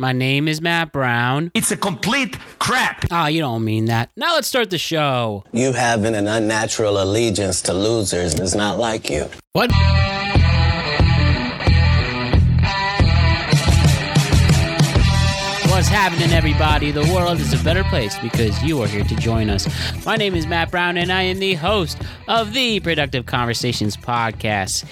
My name is Matt Brown. It's a complete crap. Ah, you don't mean that. Now let's start the show. You having an unnatural allegiance to losers is not like you. What? Happening, everybody? The world is a better place because you are here to join us. My name is Matt Brown, and I am the host of the Productive Conversations podcast.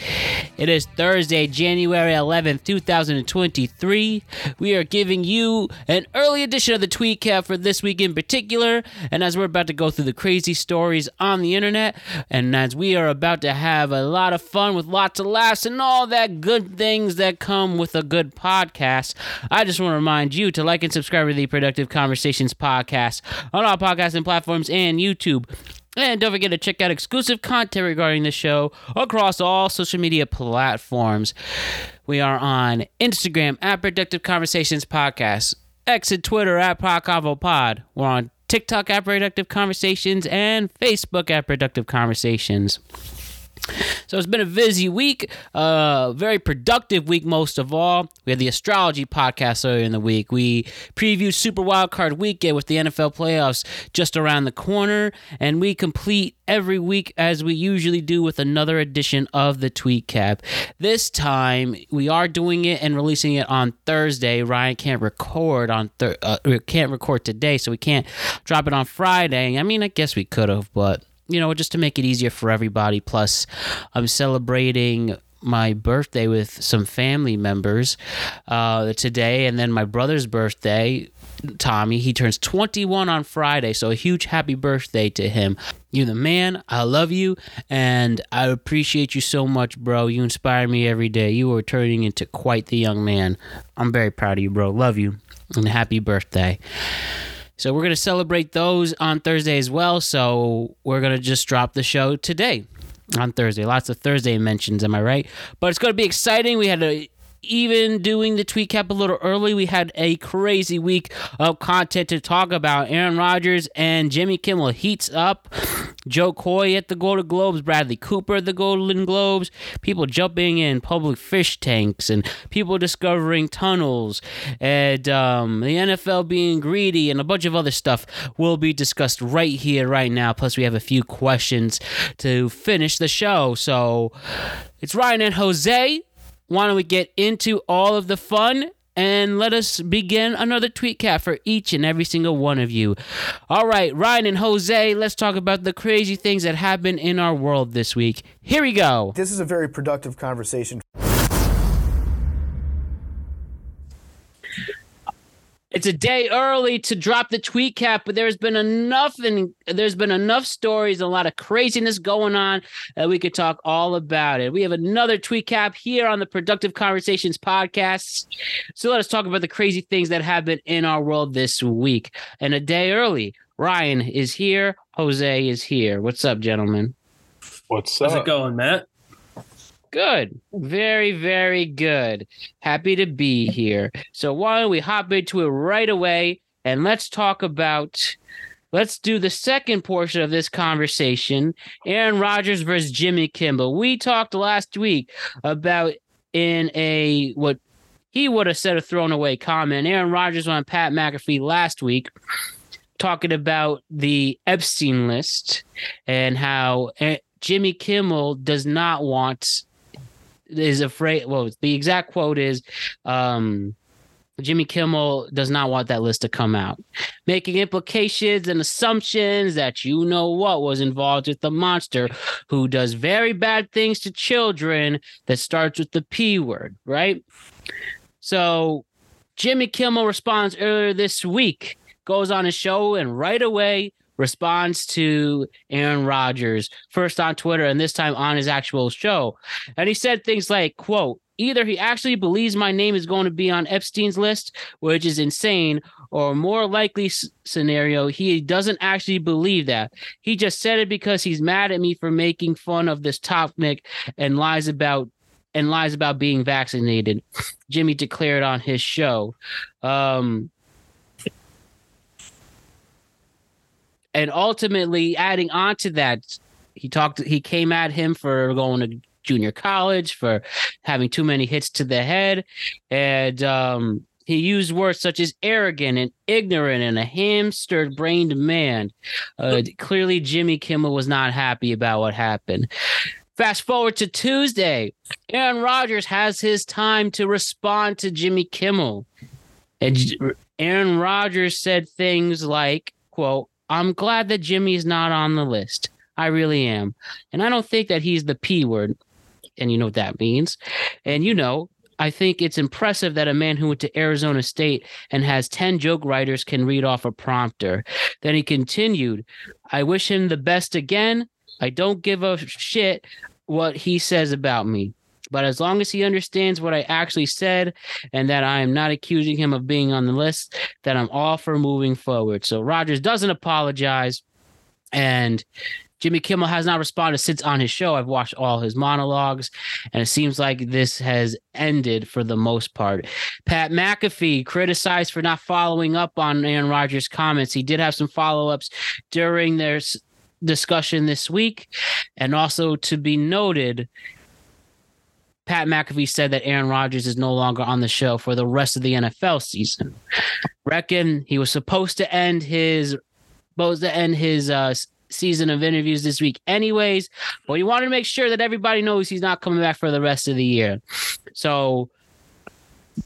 It is Thursday, January 11th, 2023. We are giving you an early edition of the Tweet Cap for this week in particular. And as we're about to go through the crazy stories on the internet, and as we are about to have a lot of fun with lots of laughs and all that good things that come with a good podcast, I just want to remind you to like and subscribe to the Productive Conversations podcast on all podcasting platforms and YouTube. And don't forget to check out exclusive content regarding the show across all social media platforms. We are on Instagram at Productive Conversations Podcast, X and Twitter at ProdConvoPod. We're on TikTok at Productive Conversations and Facebook at Productive Conversations. So it's been a busy week, uh, very productive week most of all. We had the astrology podcast earlier in the week. We previewed Super Wildcard Weekend with the NFL playoffs just around the corner, and we complete every week as we usually do with another edition of the Tweet Cap. This time we are doing it and releasing it on Thursday. Ryan can't record on thir- uh, can't record today, so we can't drop it on Friday. I mean, I guess we could have, but you know, just to make it easier for everybody. Plus, I'm celebrating my birthday with some family members uh, today, and then my brother's birthday. Tommy, he turns 21 on Friday, so a huge happy birthday to him. You're the man. I love you, and I appreciate you so much, bro. You inspire me every day. You are turning into quite the young man. I'm very proud of you, bro. Love you, and happy birthday. So we're going to celebrate those on Thursday as well. So we're going to just drop the show today on Thursday. Lots of Thursday mentions, am I right? But it's going to be exciting. We had a even doing the tweet cap a little early, we had a crazy week of content to talk about. Aaron Rodgers and Jimmy Kimmel heats up. Jo Koy at the Golden Globes, Bradley Cooper at the Golden Globes, people jumping in public fish tanks, and people discovering tunnels, and um, the NFL being greedy, and a bunch of other stuff will be discussed right here, right now. Plus, we have a few questions to finish the show. So it's Ryan and Jose why don't we get into all of the fun and let us begin another tweet cap for each and every single one of you. All right, Ryan and Jose, let's talk about the crazy things that happen in our world this week. Here we go. This is a very productive conversation. It's a day early to drop the tweet cap, but there's been enough and there's been enough stories, a lot of craziness going on that we could talk all about it. We have another tweet cap here on the Productive Conversations podcast. So let us talk about the crazy things that have been in our world this week. And a day early, Ryan is here, Jose is here. What's up, gentlemen? What's up? How's it going, Matt? Good. Very, very good. Happy to be here. So why don't we hop into it right away and let's talk about let's do the second portion of this conversation. Aaron Rodgers versus Jimmy Kimmel. We talked last week about in a what he would have said a thrown away comment. Aaron Rodgers on Pat McAfee last week talking about the Epstein list and how eh, Jimmy Kimmel does not want is afraid. Well, the exact quote is, um, Jimmy Kimmel does not want that list to come out, making implications and assumptions that you know what was involved with the monster who does very bad things to children that starts with the P word, right? So Jimmy Kimmel responds earlier this week, goes on his show, and right away responds to Aaron Rodgers, first on Twitter and this time on his actual show. And he said things like, quote, either he actually believes my name is going to be on Epstein's list, which is insane, or more likely s- scenario, he doesn't actually believe that. He just said it because he's mad at me for making fun of this topic and lies about and lies about being vaccinated. Jimmy declared on his show. Um, and ultimately adding on to that he talked he came at him for going to junior college for having too many hits to the head and um He used words such as arrogant and ignorant and a hamster brained man. Uh, clearly, Jimmy Kimmel was not happy about what happened. Fast forward to Tuesday. Aaron Rodgers has his time to respond to Jimmy Kimmel. And Aaron Rodgers said things like, quote, I'm glad that Jimmy's not on the list. I really am. And I don't think that he's the P word. And you know what that means. And you know, I think it's impressive that a man who went to Arizona State and has 10 joke writers can read off a prompter. Then he continued, I wish him the best again. I don't give a shit what he says about me. But as long as he understands what I actually said and that I am not accusing him of being on the list, that I'm all for moving forward. So Rodgers doesn't apologize. And Jimmy Kimmel has not responded since on his show. I've watched all his monologues, and it seems like this has ended for the most part. Pat McAfee criticized for not following up on Aaron Rodgers' comments. He did have some follow ups during their discussion this week. And also to be noted, Pat McAfee said that Aaron Rodgers is no longer on the show for the rest of the NFL season. Reckon he was supposed to end his supposed to end his uh, season of interviews this week anyways, but he wanted to make sure that everybody knows he's not coming back for the rest of the year. So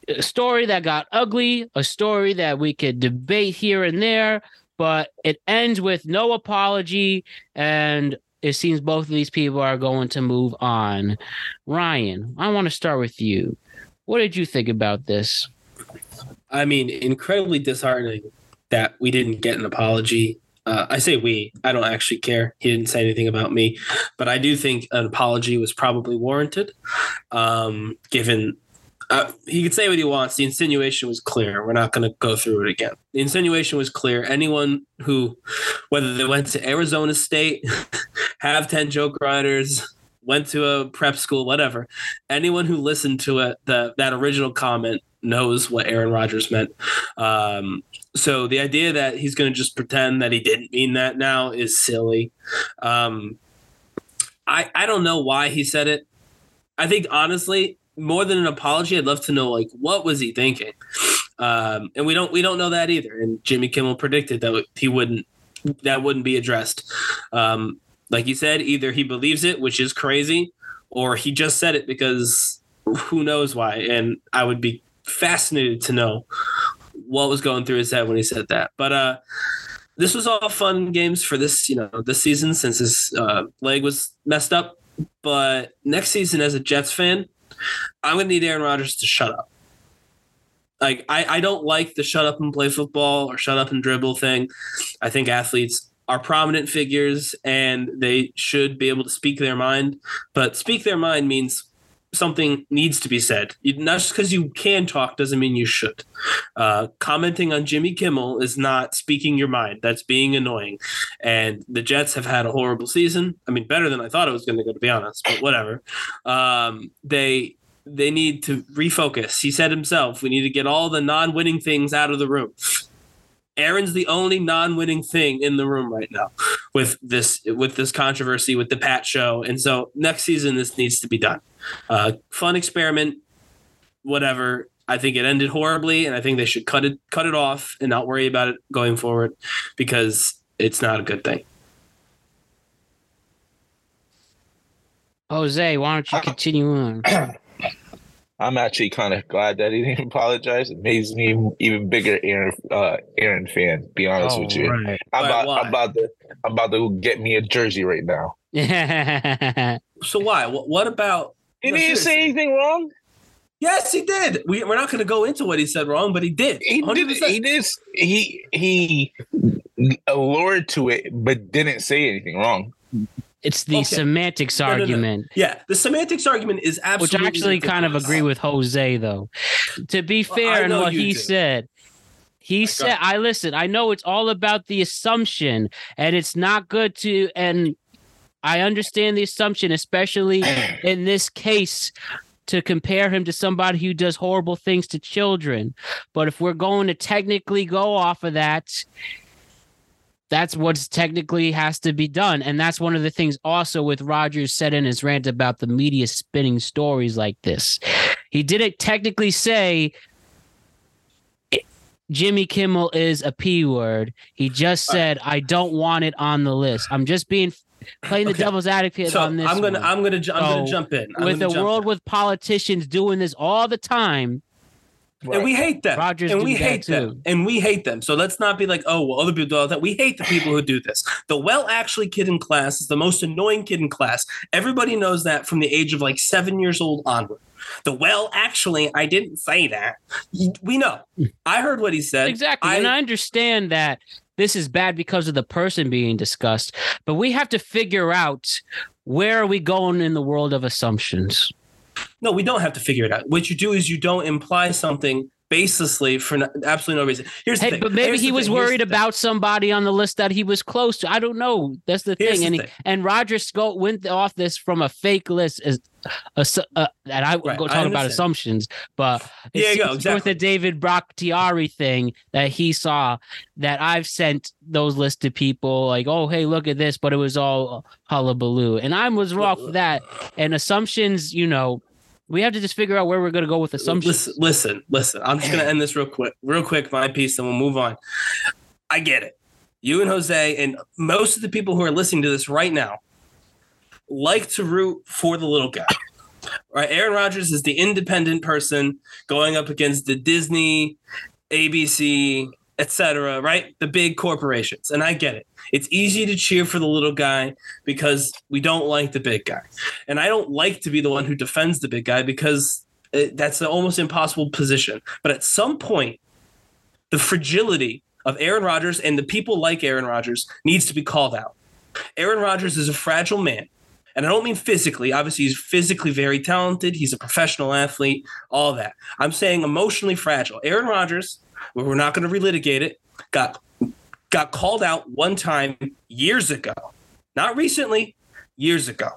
a story that got ugly, a story that we could debate here and there, but it ends with no apology and it seems both of these people are going to move on. Ryan, I want to start with you. What did you think about this? I mean, incredibly disheartening that we didn't get an apology. Uh, I say we. I don't actually care. He didn't say anything about me, but I do think an apology was probably warranted, um, given uh, he could say what he wants. The insinuation was clear. We're not going to go through it again. The insinuation was clear. Anyone who, whether they went to Arizona State, have 10 joke writers, went to a prep school, whatever, anyone who listened to it, the, that original comment knows what Aaron Rodgers meant. Um, so the idea that he's going to just pretend that he didn't mean that now is silly. Um, I, I don't know why he said it. I think honestly, more than an apology, I'd love to know like what was he thinking, um, and we don't we don't know that either. And Jimmy Kimmel predicted that he wouldn't that wouldn't be addressed. Um, like you said, either he believes it, which is crazy, or he just said it because who knows why. And I would be fascinated to know what was going through his head when he said that. But uh, this was all fun games for this you know this season since his uh, leg was messed up. But next season, as a Jets fan, I'm gonna need Aaron Rodgers to shut up. Like I, I don't like the shut up and play football or shut up and dribble thing. I think athletes are prominent figures and they should be able to speak their mind. But speak their mind means something needs to be said. Not just because you can talk doesn't mean you should. Uh, commenting on Jimmy Kimmel is not speaking your mind. That's being annoying. And the Jets have had a horrible season. I mean, better than I thought it was going to go, to be honest. But whatever. Um, they they need to refocus. He said himself, we need to get all the non-winning things out of the room. Aaron's the only non-winning thing in the room right now with this with this controversy with the Pat show, and so next season this needs to be done. Uh, fun experiment, whatever. I think it ended horribly, and I think they should cut it cut it off and not worry about it going forward because it's not a good thing. Jose, why don't you continue on? I'm actually kind of glad that he didn't apologize. It makes me even bigger Aaron uh, Aaron fan. Be honest Oh, with you, right. I'm about? I'm about to I'm about to get me a jersey right now. So why? What, what about? He No, didn't say anything wrong. Yes, he did. We, we're not going to go into what he said wrong, but he did. He did. 100%. He did. He he allured to it, but didn't say anything wrong. It's the Okay. semantics No, no, no. argument. Yeah, the semantics argument is absolutely. Which I actually kind of agree with Jose though. To be fair I in what he do. said, he said, I listen, I know it's all about the assumption, and it's not good to and I understand the assumption, especially in this case, to compare him to somebody who does horrible things to children. But if we're going to technically go off of that, that's what's technically has to be done. And that's one of the things also with Rodgers said in his rant about the media spinning stories like this. He didn't technically say Jimmy Kimmel is a p word. He just said I don't want it on the list. I'm just being playing the Okay. devil's advocate So on this. I'm gonna one. I'm gonna I'm gonna jump in I'm with a world in. with politicians doing this all the time. And we hate them. Rodgers and we that hate them. too. And we hate them. So let's not be like, oh, well, other people do all that. We hate the people who do this. The well actually kid in class is the most annoying kid in class. Everybody knows that from the age of like seven years old onward. The well actually, I didn't say that. We know. I heard what he said. Exactly. I, and I understand that this is bad because of the person being discussed, but we have to figure out where are we going in the world of assumptions. No, we don't have to figure it out. What you do is you don't imply something baselessly for no, absolutely no reason. Here's the Hey, thing. but maybe Here's he was. Worried about somebody on the list that he was close to. I don't know. That's the Here's thing. the and he, thing. and Rodgers go, went off this from a fake list as a, uh, and I Right, go I talking about assumptions, but Yeah, go, seems with the David Bakhtiari thing that he saw that I've sent those lists to people like, oh, hey, look at this, but it was all hullabaloo. And I was wrong for that. And assumptions, you know, we have to just figure out where we're going to go with assumptions. Listen, listen, listen. I'm just gonna end this real quick, real quick, my piece, and we'll move on. I get it. You and Jose, and most of the people who are listening to this right now, like to root for the little guy. Right? Aaron Rodgers is the independent person going up against the Disney, ABC, etc. Right? The big corporations, and I get it. It's easy to cheer for the little guy because we don't like the big guy, and I don't like to be the one who defends the big guy because it, that's an almost impossible position. But at some point, the fragility of Aaron Rodgers and the people like Aaron Rodgers needs to be called out. Aaron Rodgers is a fragile man. And I don't mean physically. Obviously, he's physically very talented. He's a professional athlete, all that. I'm saying emotionally fragile. Aaron Rodgers, we're not going to relitigate it, got got called out one time years ago. Not recently, years ago.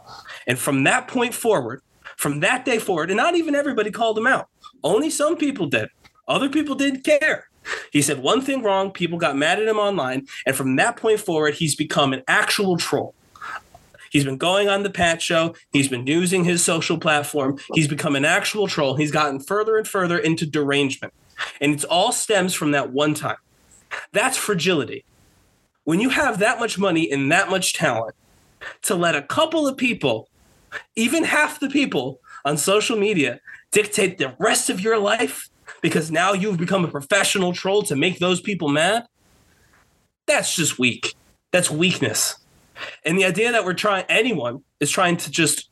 And from that point forward, from that day forward, and not even everybody called him out. Only some people did. Other people didn't care. He said one thing wrong, people got mad at him online, and from that point forward, he's become an actual troll. He's been going on the Pat show. He's been using his social platform. He's become an actual troll. He's gotten further and further into derangement. And it all stems from that one time. That's fragility. When you have that much money and that much talent, to let a couple of people, even half the people on social media, dictate the rest of your life because now you've become a professional troll to make those people mad, that's just weak. That's weakness. And the idea that we're trying, anyone is trying to just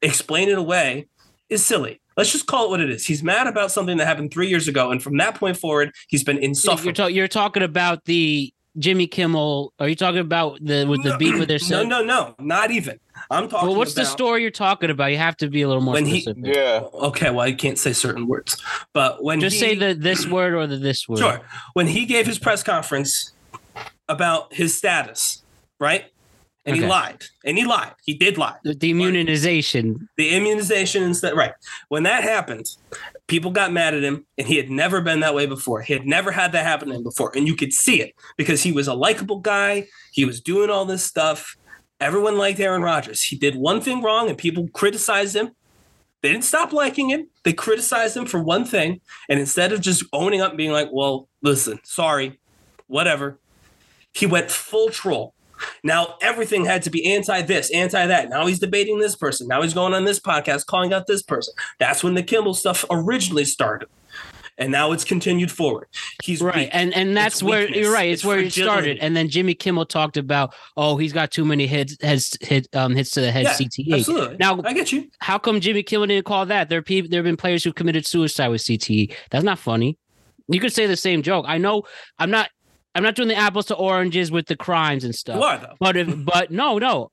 explain it away is silly. Let's just call it what it is. He's mad about something that happened three years ago. And from that point forward, he's been You're, insufferable. ta- you're talking about the Jimmy Kimmel. Are you talking about the with the beef with their no, son? no, no, no, not even. I'm talking Well, what's the story you're talking about? You have to be a little more When he- Yeah. Okay, well, I can't say certain words, but when Just he- say the this word or the this word. Sure. When he gave his press conference about his status, right? And he lied. And he lied. He did lie. The, the immunization. The immunization and stuff. Right. When that happened, people got mad at him, and he had never been that way before. He had never had that happen to him before. And you could see it because he was a likable guy. He was doing all this stuff. Everyone liked Aaron Rodgers. He did one thing wrong, and people criticized him. They didn't stop liking him. They criticized him for one thing. And instead of just owning up and being like, well, listen, sorry, whatever, he went full troll. Now everything had to be anti this, anti that. Now he's debating this person. Now he's going on this podcast, calling out this person. That's when the Kimmel stuff originally started. And now it's continued forward. He's Right. weak. And and that's It's where weakness. you're right. It's, It's where it started. And then Jimmy Kimmel talked about, oh, he's got too many hits hits hit um hits to the head Yeah, CTE. absolutely. Now I get you. how come Jimmy Kimmel didn't call that? There are people there have been players who committed suicide with CTE. That's not funny. You could say the same joke. I know I'm not I'm not doing the apples to oranges with the crimes and stuff. You are though. But if but no, no.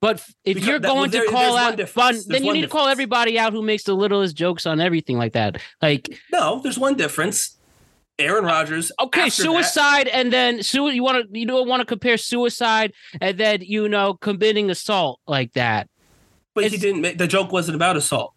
But if Because you're that- well, going there- to call out fun, then you need to call everybody out who makes the littlest jokes on everything like that. Like, No, there's one difference. Aaron Rodgers. okay, after that- suicide and then su- you want to you don't want to compare suicide and then you know committing assault like that. but he didn't make the joke wasn't about assault.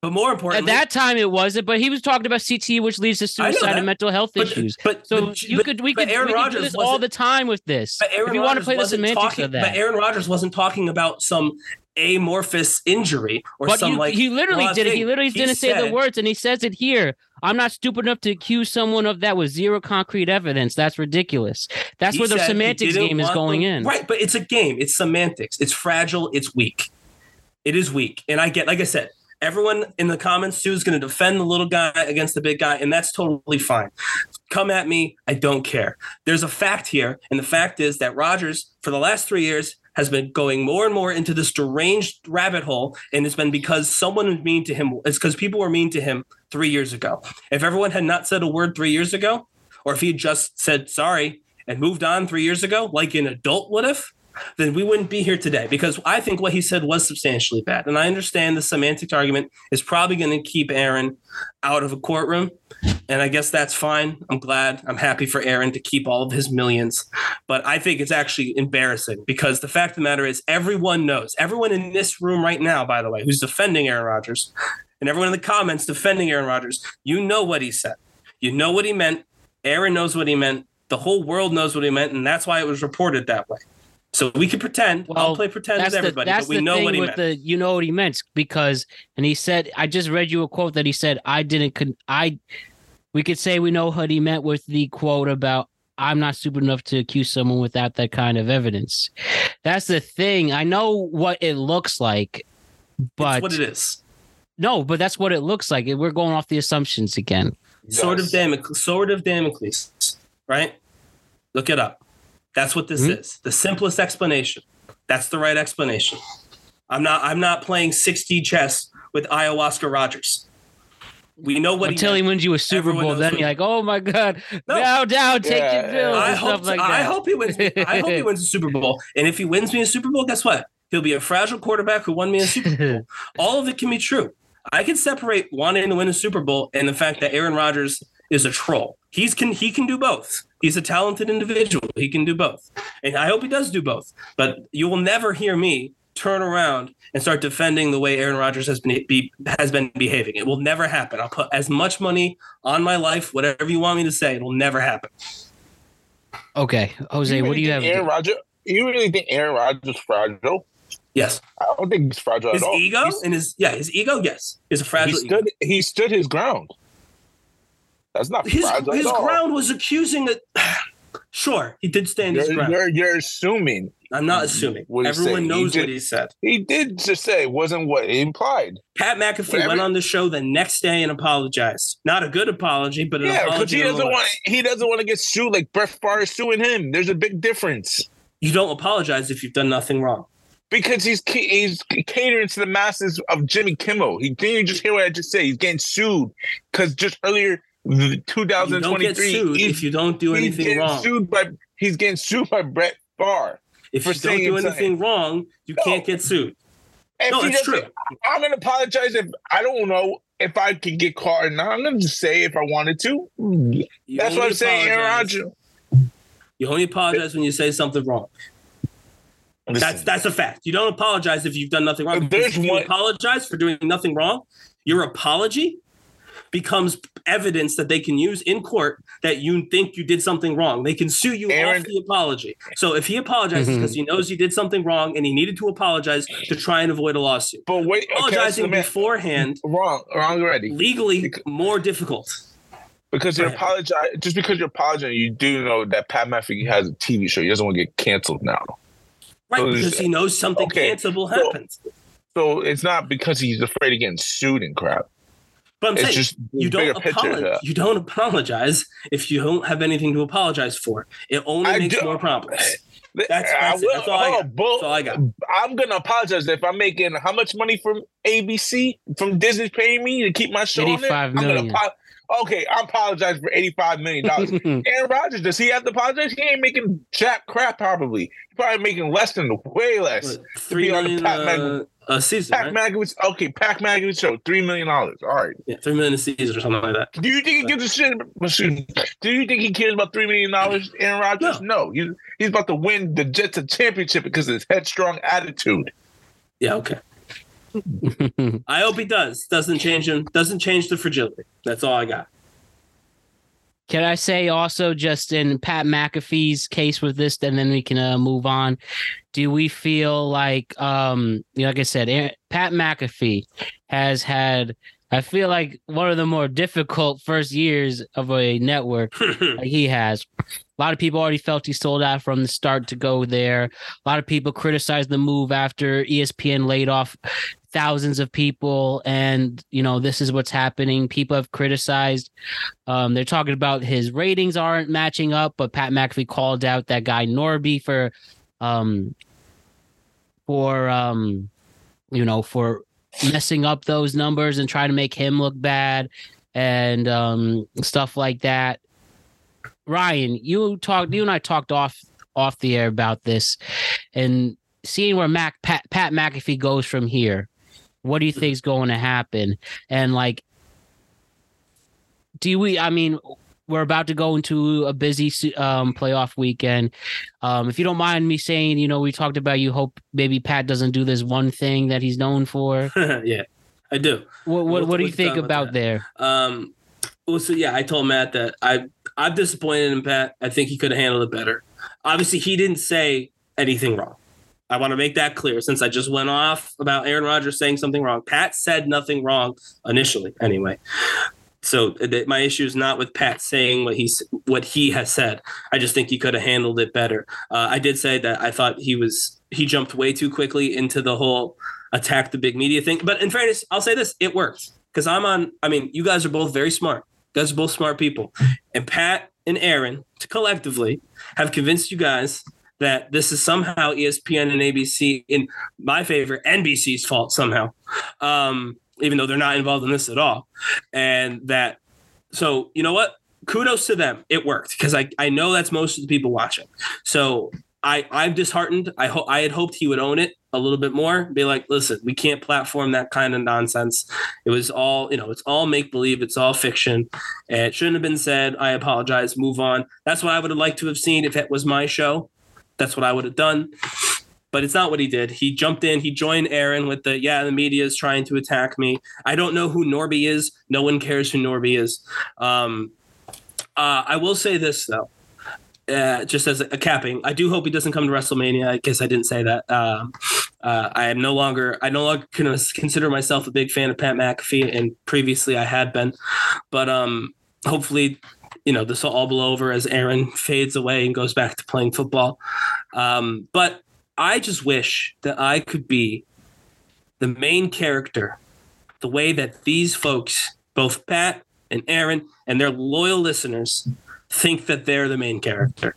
But more important, At that time it wasn't, but he was talking about CTE, which leads to suicide and mental health but, issues. But So but- you but- could we could, Aaron we could do this all the time with this. But Aaron if you want to Rodgers play the wasn't semantics talking, of that, But Aaron Rodgers wasn't talking about some amorphous injury or But some you, like he literally did it. He literally didn't say the words, and he says it here. I'm not stupid enough to accuse someone of that with zero concrete evidence. That's ridiculous. That's where the semantics game is going them- in. Right, but it's a game. It's semantics. It's fragile. It's weak. It is weak. And I get, like I said, everyone in the comments is going to defend the little guy against the big guy, and that's totally fine. Come at me. I don't care. There's a fact here, and the fact is that Rodgers, for the last three years, has been going more and more into this deranged rabbit hole, and it's been because someone was mean to him. It's because people were mean to him three years ago. If everyone had not said a word three years ago, or if he just said sorry and moved on three years ago, like an adult would have, then we wouldn't be here today because I think what he said was substantially bad. And I understand the semantics argument is probably going to keep Aaron out of a courtroom. And I guess that's fine. I'm glad. I'm happy for Aaron to keep all of his millions. But I think it's actually embarrassing because the fact of the matter is, everyone knows, everyone in this room right now, by the way, who's defending Aaron Rodgers, and everyone in the comments defending Aaron Rodgers, you know what he said. You know what he meant. Aaron knows what he meant. The whole world knows what he meant. And that's why it was reported that way. So we can pretend. I'll play pretend with everybody, the, that's but we the know thing what he with meant. the you know what he meant because and he said I just read you a quote that he said I didn't con- I we could say we know what he meant with the quote about I'm not stupid enough to accuse someone without that kind of evidence. That's the thing. I know what it looks like, but it's what it is. no, but that's what it looks like. We're going off the assumptions again. Sword of Yes. Damocles. Sword of Damocles. Right? Look it up. That's what this Hmm? is. The simplest explanation. That's the right explanation. I'm not. I'm not playing 6D chess with ayahuasca Rodgers. We know what Until he he meant. wins you a Super Everyone Bowl, then you're like, oh my god, No. bow down, take Yeah, your bills I and hope. stuff like that. I hope he wins. I hope he wins the Super Bowl. And if he wins me a Super Bowl, guess what? He'll be a fragile quarterback who won me a Super Bowl. All of it can be true. I can separate wanting to win a Super Bowl and the fact that Aaron Rodgers is a troll. He's can he can do both. He's a talented individual. He can do both. And I hope he does do both. But you will never hear me turn around and start defending the way Aaron Rodgers has been be, has been behaving. It will never happen. I'll put as much money on my life, whatever you want me to say, it'll never happen. okay, Jose, what do you have? think Aaron Rodgers? You really think Aaron Rodgers is fragile? Yes. I don't think he's fragile His at all. ego He's- and his yeah, his ego, yes, is a he fragile. ego. He stood his ground. That's not His his ground was accusing it. Sure, he did stand his You're, ground. you're, you're assuming I'm not assuming. Everyone said. Knows did- what he said. he did just say it wasn't what he implied. Pat McAfee Whatever. went on the show the next day and apologized. Not a good apology, but an Yeah, because apology. he doesn't want he doesn't want to get sued like Brett Favre is suing him. There's a big difference You don't apologize if you've done nothing wrong. because he's he's catering to the masses of Jimmy Kimmel. He didn't you just hear what I just said? He's getting sued because just earlier, the You don't 2023, get sued if you don't do he's anything getting wrong. sued by he's getting sued by Brett Favre. If you don't do something. anything wrong, you No. can't get sued. No, it's true. I'm gonna apologize if I don't know if I could get caught or not. I'm gonna just say if I wanted to. You That's what I'm saying, Aaron Rodgers. You only apologize when you say something wrong. That's Listen, that's a fact. You don't apologize if you've done nothing wrong. There's if you one- apologize for doing nothing wrong, your apology becomes evidence that they can use in court that you think you did something wrong. They can sue you Aaron- off the apology. So if he apologizes Mhm. because he knows he did something wrong and he needed to apologize to try and avoid a lawsuit. but wait, okay, Apologizing so man- beforehand, wrong, wrong already. legally more difficult. Because you're apologizing, just because you're apologizing, you do know that Pat McAfee has a TV show. He doesn't want to get canceled now. Right, So because he knows something okay, cancelable so- happens. So it's not because he's afraid of getting sued and crap. But I'm It's saying just you don't apologize. You don't apologize if you don't have anything to apologize for. It only I makes do- more problems. That's- I that's it. will- That's all I hold got. on, bull- That's all I got. I'm gonna apologize if I'm making how much money from ABC from Disney paying me to keep my show on there. 85 I'm gonna million. apo- okay, I apologize for 85 million dollars. Aaron Rodgers, does he have to apologize? He ain't making jack crap. Probably, He's probably making less than way less. What, Three on the Pat uh, a season, Pac right? Magwitz, okay, Pac Magwitz show three million dollars. All right. Yeah, three million a season or something like that. Do you think he gives a shit? Do you think he cares about three million dollars, Aaron Rodgers? No, he's he's about to win the Jets a championship because of his headstrong attitude. Yeah, okay. I hope he does. Doesn't change him. Doesn't change the fragility. That's all I got. Can I say also just in Pat McAfee's case with this, and then we can uh, move on. Do we feel like, um, you know, like I said, Aaron- Pat McAfee has had, I feel like one of the more difficult first years of a network like he has. A lot of people already felt he sold out from the start to go there. A lot of people criticized the move after ESPN laid off thousands of people and you know this is what's happening. People have criticized um they're talking about his ratings aren't matching up but pat mcafee called out that guy norby for um for um you know for messing up those numbers and trying to make him look bad and um stuff like that. Ryan you talked you and i talked off off the air about this and seeing where Mac Pat, Pat McAfee goes from here, what do you think is going to happen? And like, do we? I mean, we're about to go into a busy um, playoff weekend. Um, if you don't mind me saying, you know, we talked about you hope maybe Pat doesn't do this one thing that he's known for. yeah, I do. What what, We'll- what do you think about about there? Um, well, so yeah, I told Matt that I I'm disappointed in Pat. I think he could have handled it better. Obviously, he didn't say anything wrong. I want to make that clear since I just went off about Aaron Rodgers saying something wrong. Pat said nothing wrong initially, anyway. So my issue is not with Pat saying what he's what he has said. I just think he could have handled it better. Uh, I did say that I thought he was he jumped way too quickly into the whole attack the big media thing. But in fairness, I'll say this: it works because I'm on. I mean, you guys are both very smart. You guys are both smart people, and Pat and Aaron collectively have convinced you guys that this is somehow ESPN and ABC, in my favor, NBC's fault somehow, um, even though they're not involved in this at all, and that. So you know what? Kudos to them. It worked because I I know that's most of the people watching. So I I'm disheartened. I hope I had hoped he would own it a little bit more. Be like, listen, we can't platform that kind of nonsense. It was all you know. It's all make believe. It's all fiction. It shouldn't have been said. I apologize. Move on. That's what I would have liked to have seen if it was my show. That's what I would have done. But it's not what he did. He jumped in. He joined Aaron with the yeah. The media is trying to attack me. I don't know who Norby is. No one cares who Norby is. Um, uh, I will say this though uh, just as a, capping, I do hope he doesn't come to WrestleMania. I guess I didn't say that. Um, uh, I am no longer, I no longer consider myself a big fan of Pat McAfee, and previously I had been. But um, hopefully, you know, this will all blow over as Aaron fades away and goes back to playing football. Um, but I just wish that I could be the main character, the way that these folks, both Pat and Aaron and their loyal listeners, think that they're the main character.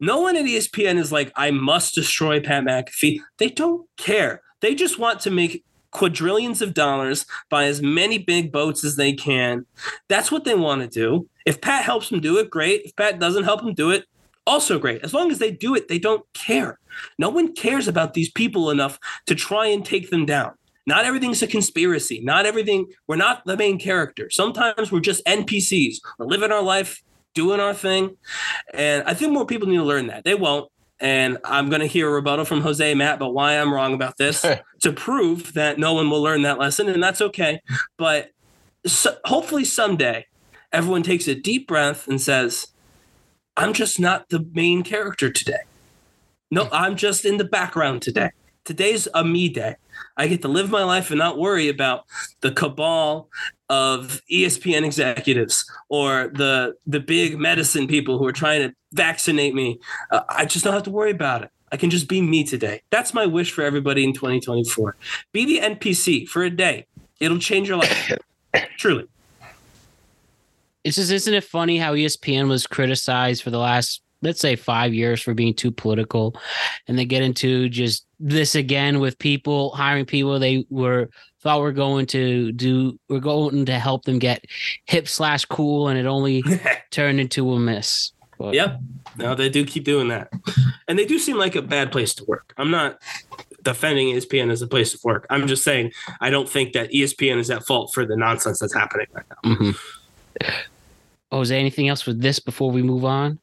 No one at ESPN is like, I must destroy Pat McAfee. They don't care. They just want to make quadrillions of dollars, buy as many big boats as they can. That's what they want to do. If Pat helps them do it, great. If Pat doesn't help them do it, also great. As long as they do it, they don't care. No one cares about these people enough to try and take them down. Not everything's a conspiracy. Not everything, we're not the main character. Sometimes we're just NPCs. We're living our life, doing our thing. And I think more people need to learn that. They won't. And I'm going to hear a rebuttal from Jose Matt about why I'm wrong about this to prove that no one will learn that lesson. And that's okay. But so, hopefully someday everyone takes a deep breath and says, I'm just not the main character today. No, I'm just in the background today. Today's a me day. I get to live my life and not worry about the cabal of ESPN executives or the the big medicine people who are trying to vaccinate me. Uh, I just don't have to worry about it. I can just be me today. That's my wish for everybody in 2024. Be the NPC for a day. It'll change your life. Truly. It's just isn't it funny how ESPN was criticized for the last let's say five years for being too political, and they get into just this again with people hiring people they were thought were going to do we're going to help them get hip slash cool, and it only turned into a miss. But Yep. No, they do keep doing that. And they do seem like a bad place to work. I'm not defending ESPN as a place of work. I'm just saying I don't think that ESPN is at fault for the nonsense that's happening right now. mm-hmm. Oh, is there anything else with this before we move on?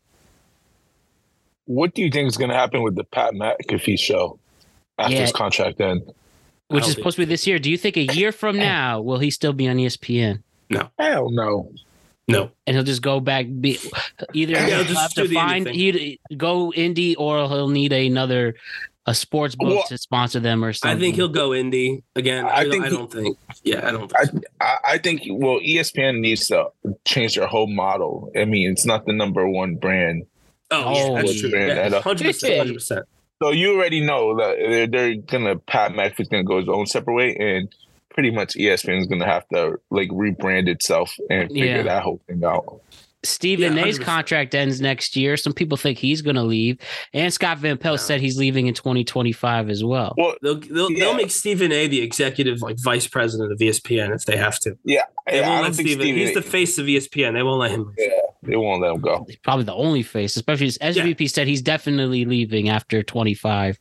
What do you think is going to happen with the Pat McAfee show after Yeah. his contract ends? Which is supposed to be this year. Do you think a year from now will he still be on ESPN? Hell no. No. and he'll just go back. Be either Yeah, he'll just have to find thing. he go indie or he'll need another a sports book Well, to sponsor them or something. I think he'll go indie again. I I, don't- think I don't think. Yeah, I don't. I, Think I I think well, ESPN needs to change their whole model. I mean, it's not the number one brand. Oh, Oh, yeah, that's true. yeah. Uh, hundred percent. Hundred percent. So you already know that they're, they're gonna Pat McAfee's gonna go his own separate way, and pretty much ESPN is gonna have to like rebrand itself and figure Yeah. that whole thing out. Stephen Yeah, A's contract ends next year. Some people think he's going to leave, and Scott Van Pelt said he's leaving in 2025 as well. Well, They'll they'll, Yeah. they'll make Stephen A. the executive like vice president of ESPN if they have to. yeah, They yeah won't don't let Stephen. Stephen. He's the face of ESPN. They won't let him. leave. yeah, they won't let him go. He's probably the only face, especially as SVP said he's definitely leaving after 25.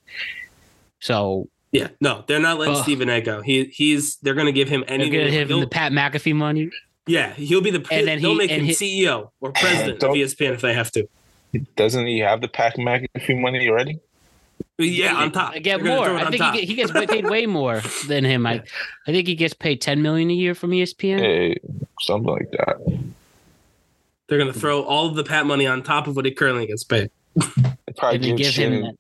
So Yeah, no, they're not letting Ugh. Stephen A. go. He he's they're gonna give him any. they're any. going to give him the Pat McAfee money. Yeah, he'll be the. And then they'll make and him he- CEO or president of ESPN if they have to. Doesn't he have the Pat McAfee money already? Yeah, on top. I get more. I think he, get, he gets paid way more than him. I, I think he gets paid 10 million a year from ESPN. Hey, something like that. They're gonna throw all of the Pat money on top of what he currently gets paid. They probably And then give give him Shannon, that.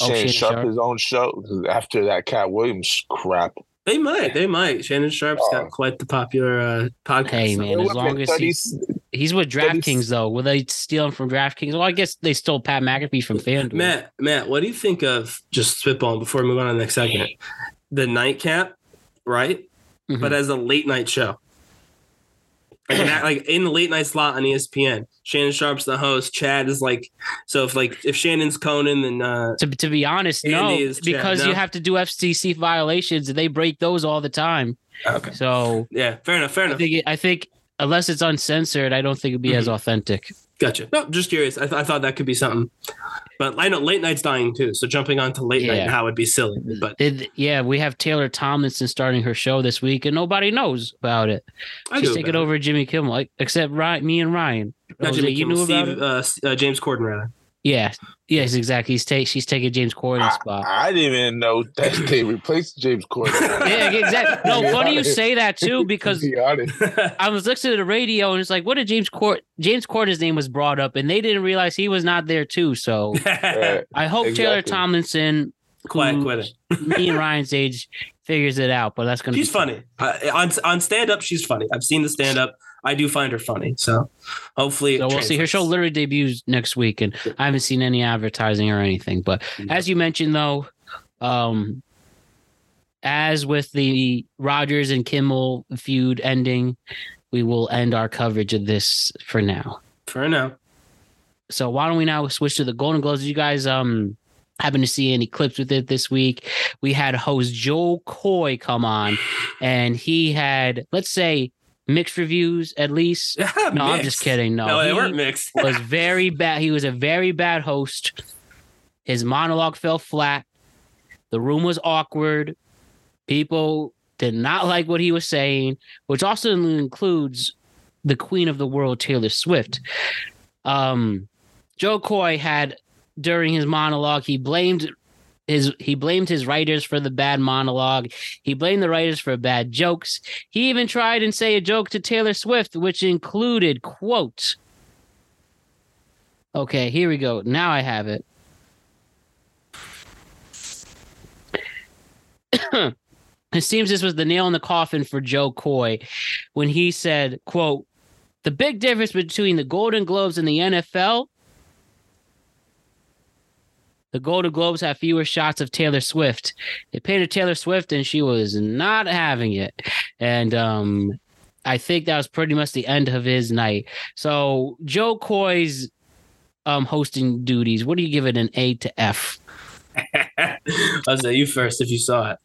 Oh, Shannon Shannon Sharpe, Sharpe. his own show after that Katt Williams crap. They might. They might. Shannon Sharpe's Oh. got quite the popular uh, podcast. Hey, man, as long as he's, he's with DraftKings, though. Will they steal him from DraftKings? Well, I guess they stole Pat McAfee from FanDuel. Matt, Matt, what do you think of just spitballing before we move on to the next segment? The nightcap, right? Mhm. But as a late night show. Like, an- like in the late night slot on ESPN. Shannon Sharpe's the host. Chad is like so if like if Shannon's Conan then uh To, to be honest, no, Andy Chad, because no? you have to do FCC violations, and they break those all the time. okay. So Yeah, fair enough, fair enough. I think it, I think unless it's uncensored, I don't think it'd be as authentic. Gotcha. No, just curious. I, th- I thought that could be something. But I know late night's dying too. So jumping on to late night Yeah. now would be silly. But Did yeah, we have Taylor Tomlinson starting her show this week, and nobody knows about it. I She's taking over Jimmy Kimmel, like, except Ryan, me and Ryan. Not Jose, Jimmy you Kimmel, knew about it? uh, uh, James Corden rather. Yeah, yes, exactly. He's take she's taking James Corden's spot. I didn't even know that they replaced James Corden. yeah, exactly. No, To be funny you say that too, because be. I was listening to the radio and it's like, what did James Cord James Corden's name was brought up, and they didn't realize he was not there too. So Uh, I hope Taylor Tomlinson, Quiet who- quitting. me and Ryan's age, figures it out. But that's gonna She's be funny. Uh, on on stand up, she's funny. I've seen the stand up. I do find her funny. So hopefully, So we'll see. Her show literally debuts next week, and I haven't seen any advertising or anything. But as you mentioned, though, um, as with the Rodgers and Kimmel feud ending, we will end our coverage of this for now. for now. So why don't we now switch to the Golden Globes? You guys um happen to see any clips with it this week? We had host Jo Koy come on, and he had let's say mixed reviews at least. No, I'm just kidding. No, No, they he- weren't mixed. was very bad. He was a very bad host. His monologue fell flat. The room was awkward. People did not like what he was saying, which also includes the queen of the world, Taylor Swift. Um, Jo Koy had during his monologue, he blamed his he blamed his writers for the bad monologue. He blamed the writers for bad jokes. He even tried and say a joke to Taylor Swift, which included quote. Okay, here we go. Now I have it. it seems this was the nail in the coffin for Jo Koy when he said, quote, the big difference between the Golden Globes and the NFL the Golden Globes had fewer shots of Taylor Swift. They painted Taylor Swift and she was not having it. And um I think that was pretty much the end of his night. So Jo Koy's um hosting duties, what do you give it an A to F? I'll say you first if you saw it.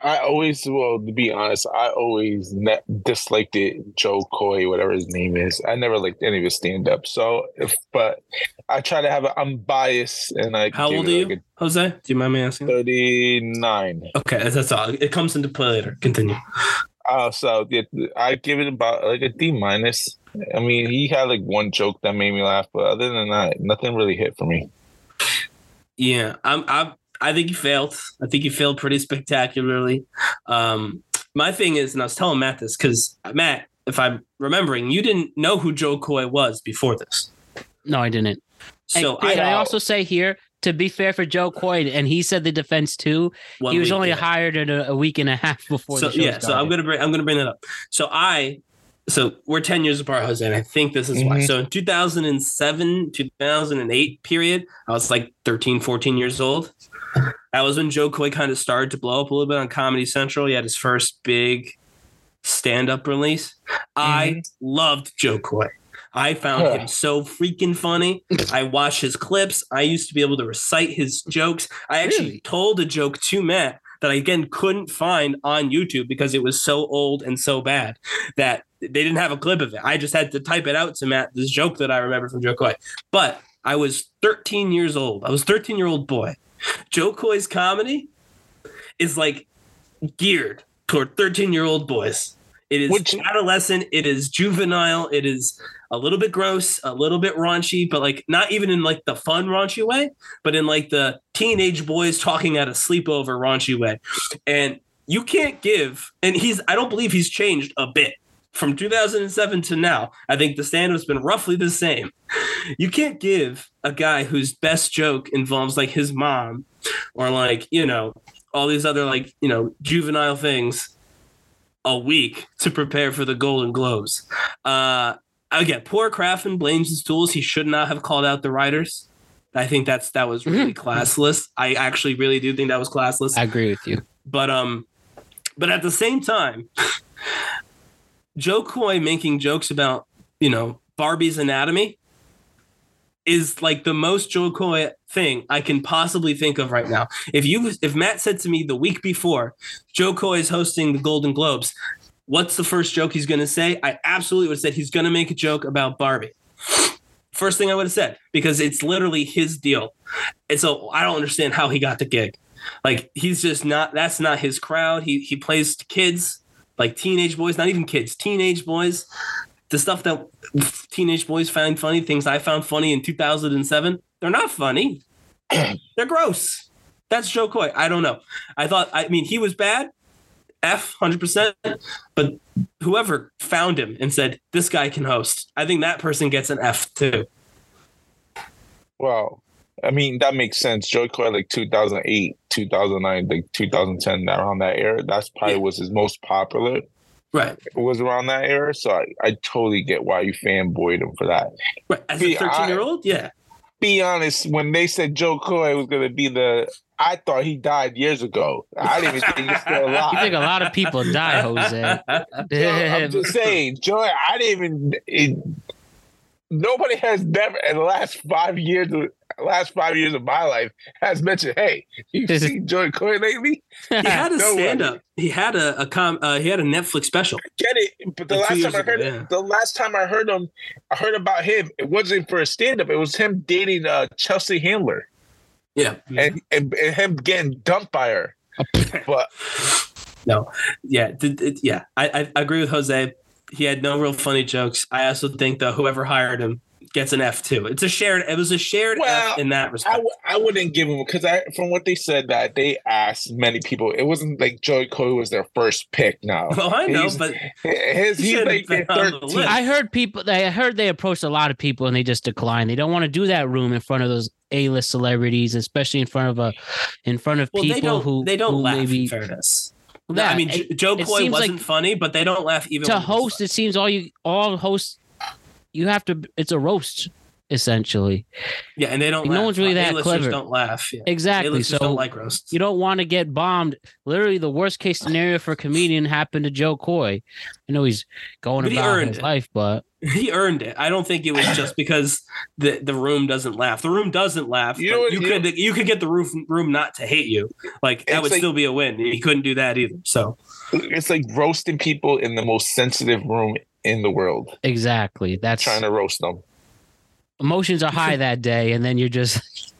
I always, well, to be honest, I always ne- disliked it. Jo Koy, whatever his name is, I never liked any of his stand up. So, if, but I try to have, a, I'm biased, and I How old are you, like Jose? Do you mind me asking? Thirty-nine. Okay, that's all. It comes into play later. Continue. Uh, so yeah, I give it about like a D minus. I mean, he had like one joke that made me laugh, but other than that, nothing really hit for me. Yeah, I'm. I'm. I think you failed. I think you failed pretty spectacularly. Um, my thing is, and I was telling Matt this because Matt, if I'm remembering, you didn't know who Jo Koy was before this. No, I didn't. So and, can I I also say here, to be fair for Jo Koy, and he said the defense too. he was week, only yeah. hired in a, a week and a half before so the show yeah, so I'm gonna bring I'm gonna bring that up. So I so we're 10 years apart, Jose, and I think this is why. Mhm. So in 2007, 2008 period, I was like 13, 14 years old. That was when Jo Koy kind of started to blow up a little bit on Comedy Central. He had his first big stand-up release. I mm-hmm. loved Jo Koy. I found him so freaking funny. I watched his clips. I used to be able to recite his jokes. I actually Really? told a joke to Matt that I again couldn't find on YouTube because it was so old and so bad that they didn't have a clip of it. I just had to type it out to Matt, this joke that I remember from Jo Koy. But I was 13 years old. I was 13 year old boy. Jo Koy's comedy is like geared toward 13 year old boys. It is Which- adolescent. It is juvenile. It is a little bit gross, a little bit raunchy, but like not even in like the fun raunchy way, but in like the teenage boys talking at a sleepover raunchy way. And you can't give, and he's, I don't believe he's changed a bit from 2007 to now. I think the stand has been roughly the same. You can't give a guy whose best joke involves like his mom or like, you know, all these other like, you know, juvenile things a week to prepare for the Golden Globes. Uh, again, poor Craftman blames his tools. He should not have called out the writers. I think that's that was really classless. I actually really do think that was classless. I agree with you. But um, but at the same time, Jo Koy making jokes about you know Barbie's anatomy is like the most Jo Koy thing I can possibly think of right now. If you if Matt said to me the week before Jo Koy is hosting the Golden Globes, what's the first joke he's going to say? I absolutely would have said he's going to make a joke about Barbie. First thing I would have said because it's literally his deal. And so I don't understand how he got the gig. Like he's just not that's not his crowd. He he plays to kids, like teenage boys, not even kids, teenage boys. The stuff that teenage boys find funny, things I found funny in 2007, they're not funny. they're gross. That's Jo Koy. I don't know. I thought I mean he was bad. F 100%, but whoever found him and said this guy can host, I think that person gets an F too. Well, I mean that makes sense. Jo Koy like 2008, 2009, like 2010, around that era. That's probably Yeah. was his most popular. Right. Was around that era, so I, I totally get why you fanboyed him for that. Right. As a 13 year old, yeah. Be honest, when they said Jo Koy was gonna be the, I thought he died years ago. I didn't even think he's still alive. You think a lot of people die, Jose. I'm just saying, Joy. I didn't even. It, nobody has never in the last five years, last five years of my life, has mentioned, "Hey, you seen Jo Koy lately?" he had a No stand up He had a, a com. Uh, he had a Netflix special. Get it? But the Like last time I heard, ago, yeah. the last time I heard him, I heard about him. It wasn't for a stand up. It was him dating uh, Chelsea Handler Yeah. and, and and him getting dumped by her. But No. Yeah. th- th- yeah. I, I I agree with Jose. He had no real funny jokes. I also think that whoever hired him gets an F too. It's a shared. It was a shared Well, F in that respect. w- I wouldn't give him because I from what they said that they asked many people. It wasn't like Joey Coy was their first pick. Now well, I know, He's- but his He he's like their been on the 13th. list. I heard people. I heard they approached a lot of people and they just declined. They don't want to do that room in front of those A-list celebrities, especially in front of a, in front of well, people they don't. who they don't who laugh. maybe in fairness. Yeah, I mean, it- Jo Koy wasn't like funny, but they don't laugh even to host. It seems all you all hosts, you have to. It's a roast essentially. Yeah, and they don't. No laugh. one's really that A-listers clever. Don't laugh. Yeah. Exactly. A-listers So don't like roasts. you don't want to get bombed. Literally, the worst case scenario for a comedian happened to Jo Koy. I know he's going But about earned his it. life, but he earned it. I don't think it was just because the the room doesn't laugh. The room doesn't laugh. You but know what- you you could you could get the roof room not to hate you. Like that would like- still be a win. He couldn't do that either. So It's like roasting people in the most sensitive room in the world, exactly. That's trying to roast them. Emotions are high that day, and then you're just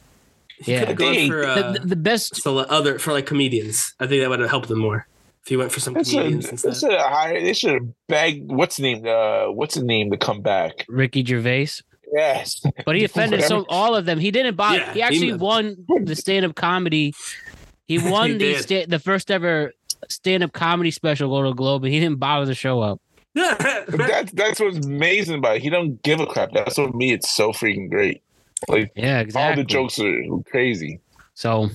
Yeah. could have gone for the, uh, the, the best. so other for like comedians. I think that would have helped them more if he went for some They comedians they instead. should have hired. They should have begged. What's the name? Uh, what's the name to come back? Ricky Gervais, Yes, but he offended Whatever. some all of them. He didn't buy. Yeah, he actually he- won the stand up comedy. He won He the did. sta- the first ever stand up comedy special go to Globe, and he didn't bother to show up. That's that's what's amazing about it. He don't give a crap. That's what me. It's so freaking great. Like Yeah, exactly. all the jokes are crazy. So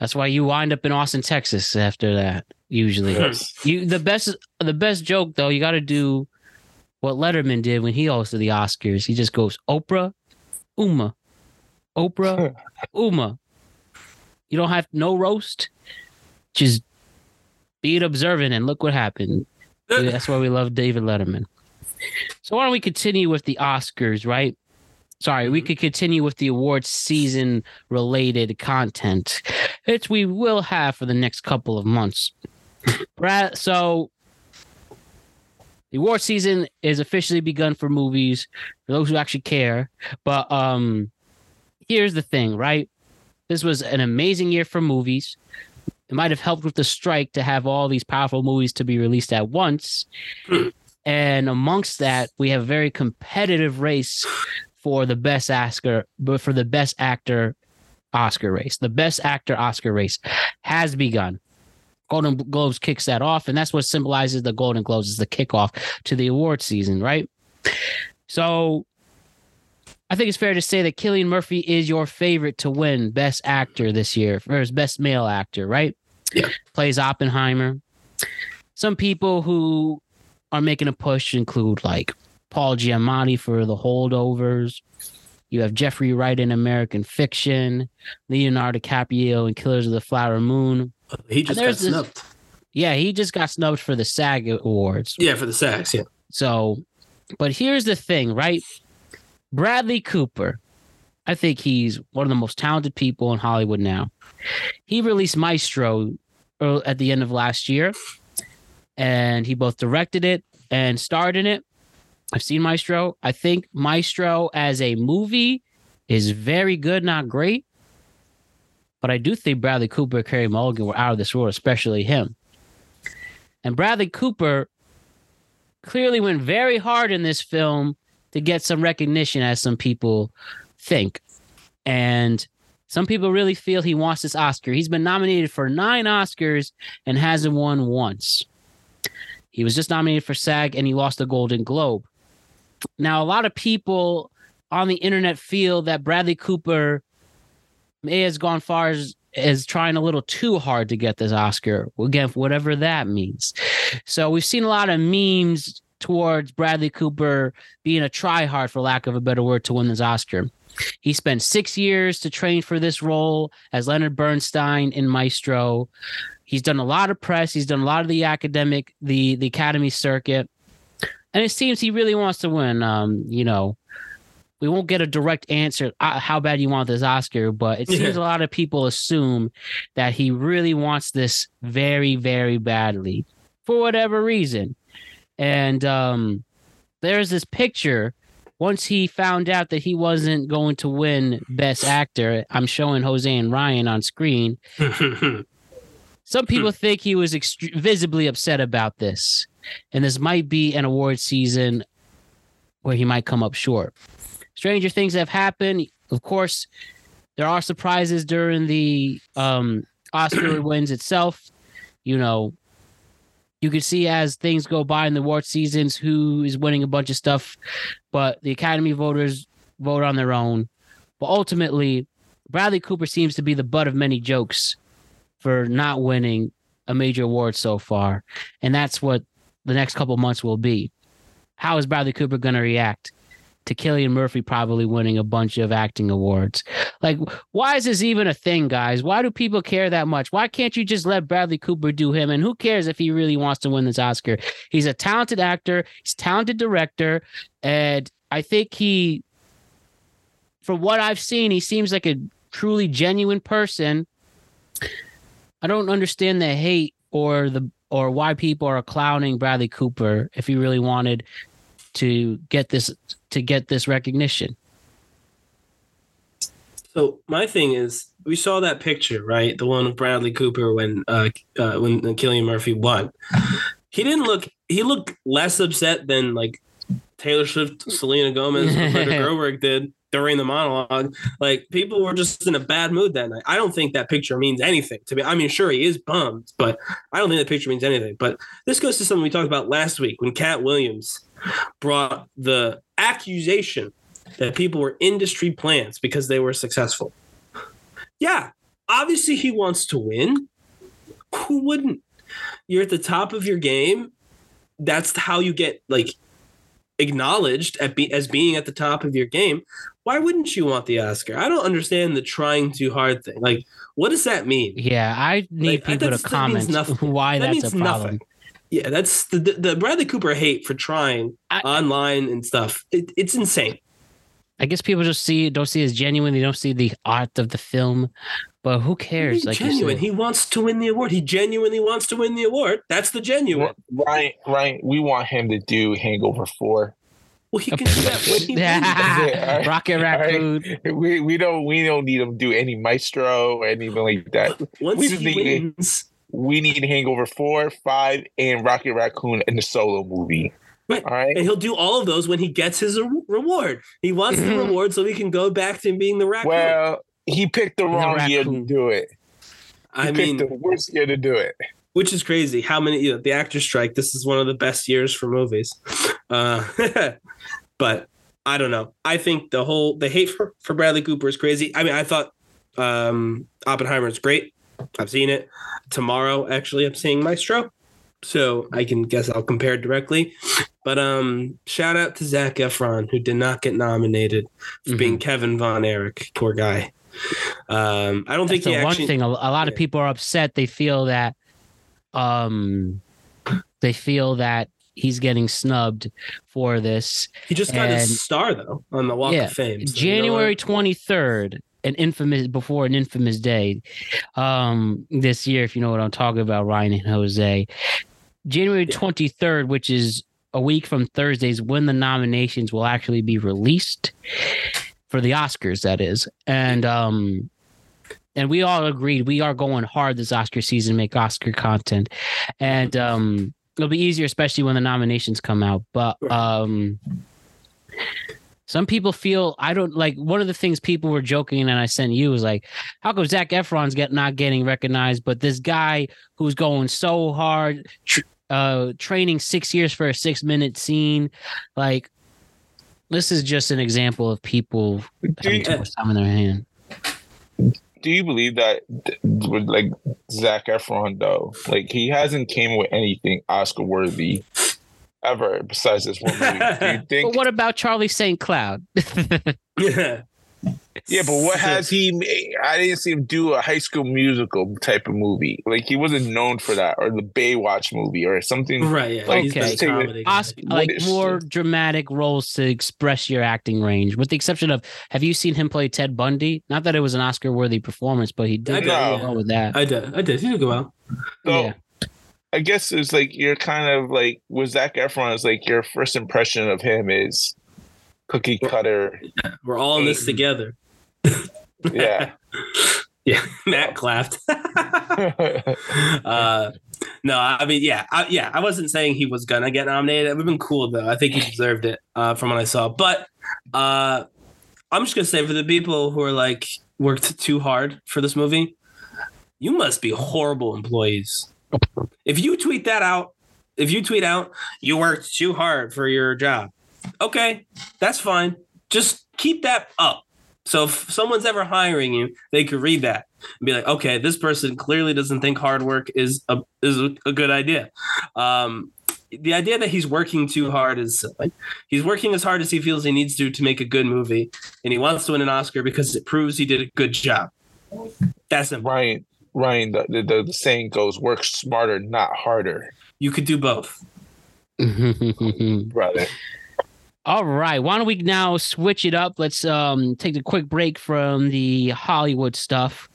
that's why you wind up in Austin, Texas after that. Usually, Yes. you the best the best joke though. You got to do what Letterman did when he hosted the Oscars. He just goes Oprah, Uma, Oprah, Uma. You don't have no roast. Just be it observant and look what happened. That's why we love David Letterman. So why don't we continue with the Oscars, right? Sorry, we could continue with the awards season related content, which we will have for the next couple of months. Brad, so the award season is officially begun for movies for those who actually care. But um here's the thing, right? This was an amazing year for movies. It might have helped with the strike to have all these powerful movies to be released at once. and amongst that, we have a very competitive race for the best Oscar, but for the best actor Oscar race. The best actor Oscar race has begun. Golden Globes kicks that off, and that's what symbolizes the Golden Globes is the kickoff to the award season, right? So I think it's fair to say that Cillian Murphy is your favorite to win Best Actor this year, or Best Male Actor, right? Yeah. Plays Oppenheimer. Some people who are making a push include like Paul Giamatti for The Holdovers. You have Jeffrey Wright in American Fiction, Leonardo DiCaprio in Killers of the Flower Moon. he just got this- snubbed. Yeah, he just got snubbed for the SAG Awards. Yeah, for the sacks. Yeah. So, but here's the thing, right? Bradley Cooper, I think he's one of the most talented people in Hollywood now. He released Maestro at the end of last year, and he both directed it and starred in it. I've seen Maestro. I think Maestro as a movie is very good, not great. But I do think Bradley Cooper, Carey Mulligan were out of this world, especially him. And Bradley Cooper clearly went very hard in this film to get some recognition, as some people think. And some people really feel he wants this Oscar. He's been nominated for nine Oscars and hasn't won once. He was just nominated for SAG and he lost the Golden Globe. Now, a lot of people on the internet feel that Bradley Cooper may has gone far as, as trying a little too hard to get this Oscar. Again, whatever that means. So we've seen a lot of memes towards Bradley Cooper being a tryhard, for lack of a better word, to win this Oscar. He spent six years to train for this role as Leonard Bernstein in Maestro. He's done a lot of press. He's done a lot of the academic, the the academy circuit, and it seems he really wants to win. Um, you know, we won't get a direct answer uh, how bad you want this Oscar, but it seems a lot of people assume that he really wants this very, very badly for whatever reason. And um, there's this picture. Once he found out that he wasn't going to win Best Actor, I'm showing Jose and Ryan on screen. Some people think he was ext- visibly upset about this, and this might be an award season where he might come up short. Stranger things have happened. Of course, there are surprises during the um, Oscar wins itself. You know, you can see as things go by in the award seasons who is winning a bunch of stuff, but the Academy voters vote on their own. But ultimately, Bradley Cooper seems to be the butt of many jokes for not winning a major award so far. And that's what the next couple months will be. How is Bradley Cooper going to react to Cillian Murphy probably winning a bunch of acting awards? Like, why is this even a thing, guys? Why do people care that much? Why can't you just let Bradley Cooper do him? And who cares if he really wants to win this Oscar? He's a talented actor, he's talented director, and I think he, from what I've seen, he seems like a truly genuine person. I don't understand the hate or the or why people are clowning Bradley Cooper if he really wanted to get this to get this recognition. So my thing is, we saw that picture, right? The one of Bradley Cooper when uh, uh when Cillian Murphy won. He didn't look. He looked less upset than like Taylor Swift, Selena Gomez, Greta Gerwig did. during the monologue. Like people were just in a bad mood that night. I don't think that picture means anything to me. I mean, sure, he is bummed, but I don't think that picture means anything. But this goes to something we talked about last week when Katt Williams brought the accusation that people were industry plants because they were successful. Yeah, obviously he wants to win. Who wouldn't? You're at the top of your game. That's how you get like acknowledged at be, as being at the top of your game. Why wouldn't you want the Oscar? I don't understand the trying too hard thing. Like, what does that mean? Yeah, I need Like, people to comment why That that's means a problem. nothing. Yeah, that's the, the, the Bradley Cooper hate for trying I- online and stuff. It, it's insane. I guess people just see don't see it as genuine. They don't see the art of the film. But who cares? He's Like genuine. He wants to win the award. He genuinely wants to win the award. That's the genuine. Ryan, Ryan, we want him to do Hangover Four. Well, he can do that when he wins. Yeah, all Rocket right. Raccoon. We we don't we don't need him to do any Maestro or anything like that. Once We he just need- wins, We need Hangover Four, Five, and Rocket Raccoon in the solo movie. Right. All right. and he'll do all of those when he gets his re- reward. He wants the Mhm. reward so he can go back to being the raccoon. Well, he picked the wrong year to raccoon. do it. He I picked mean, the worst year to do it. which is crazy. How many? You know, the actor strike. This is one of the best years for movies. Uh, but I don't know. I think the whole the hate for, for Bradley Cooper is crazy. I mean, I thought um, Oppenheimer is great. I've seen it tomorrow. Actually, I'm seeing Maestro, so I can guess I'll compare directly. But um, shout out to Zac Efron who did not get nominated for Mhm. being Kevin Von Erich. Poor guy. Um, I don't think That's he the one actually. thing. A, lot of people are upset. They feel that, um, they feel that he's getting snubbed for this. He just got And- his star though on the Walk Yeah, of Fame. So you know January twenty third, an infamous before an infamous day, um, this year. If you know what I'm talking about, Ryan and Jose. January twenty third, which is a week from Thursdays, when the nominations will actually be released for the Oscars. That is, and um, and we all agreed we are going hard this Oscar season, make Oscar content, and um, it'll be easier, especially when the nominations come out. But um, some people feel I don't like one of the things people were joking and I sent you was like, how come Zac Efron's get not getting recognized, but this guy who's going so hard, tr- uh, training six years for a six minute scene, like. This is just an example of people Do having you, too much time in their hand. do you believe that with like Zac Efron though? Like he hasn't came with anything Oscar worthy ever besides this one movie. Do you But what about Charlie St. Cloud? Yeah. Yeah, but what has he made? I didn't see him do a high school musical type of movie. Like he wasn't known for that, or the Baywatch movie, or something. Right. Yeah. Like, okay. comedy guy. Oscar, like is- more dramatic roles to express your acting range, with the exception of have you seen him play Ted Bundy? Not that it was an Oscar worthy performance, but he I did did, really yeah. well with that. I did. I did. He did go well. So yeah. I guess it's like you're kind of like with Zac Efron. It's like your first impression of him is cookie cutter. We're all in this together. Yeah. Yeah. Matt clapped. uh, no, I mean, yeah, I, yeah. I wasn't saying he was gonna get nominated. It would have been cool though. I think he deserved it uh, from what I saw. But uh, I'm just gonna say for the people who are like worked too hard for this movie, you must be horrible employees. If you tweet that out, if you tweet out you worked too hard for your job, okay, that's fine. Just keep that up. So if someone's ever hiring you, they could read that and be like, okay, this person clearly doesn't think hard work is a is a, good idea. Um, the idea that he's working too hard is. He's working as hard as he feels he needs to to make a good movie, and he wants to win an Oscar because it proves he did a good job. That's simple. Ryan, Ryan, the, the, the saying goes, work smarter, not harder, You could do both. brother. All right. Why don't we now switch it up? Let's um take a quick break from the Hollywood stuff.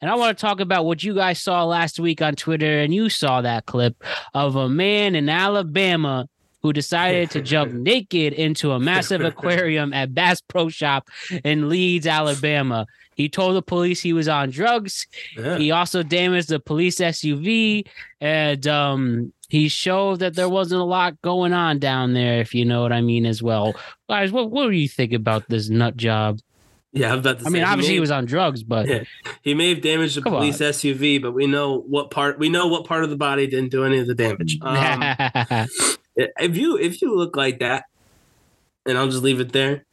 And I want to talk about what you guys saw last week on Twitter. And you saw that clip of a man in Alabama who decided to jump naked into a massive aquarium at Bass Pro Shop in Leeds, Alabama. He told the police he was on drugs. Yeah. He also damaged the police SUV, and um, he showed that there wasn't a lot going on down there, if you know what I mean, as well. Guys, what what do you think about this nut job? Yeah, I'm about to I mean, obviously may, he was on drugs, but Yeah. he may have damaged the police SUV, but we know what part we know what part of the body didn't do any of the damage. Um, if you if you look like that, and I'll just leave it there.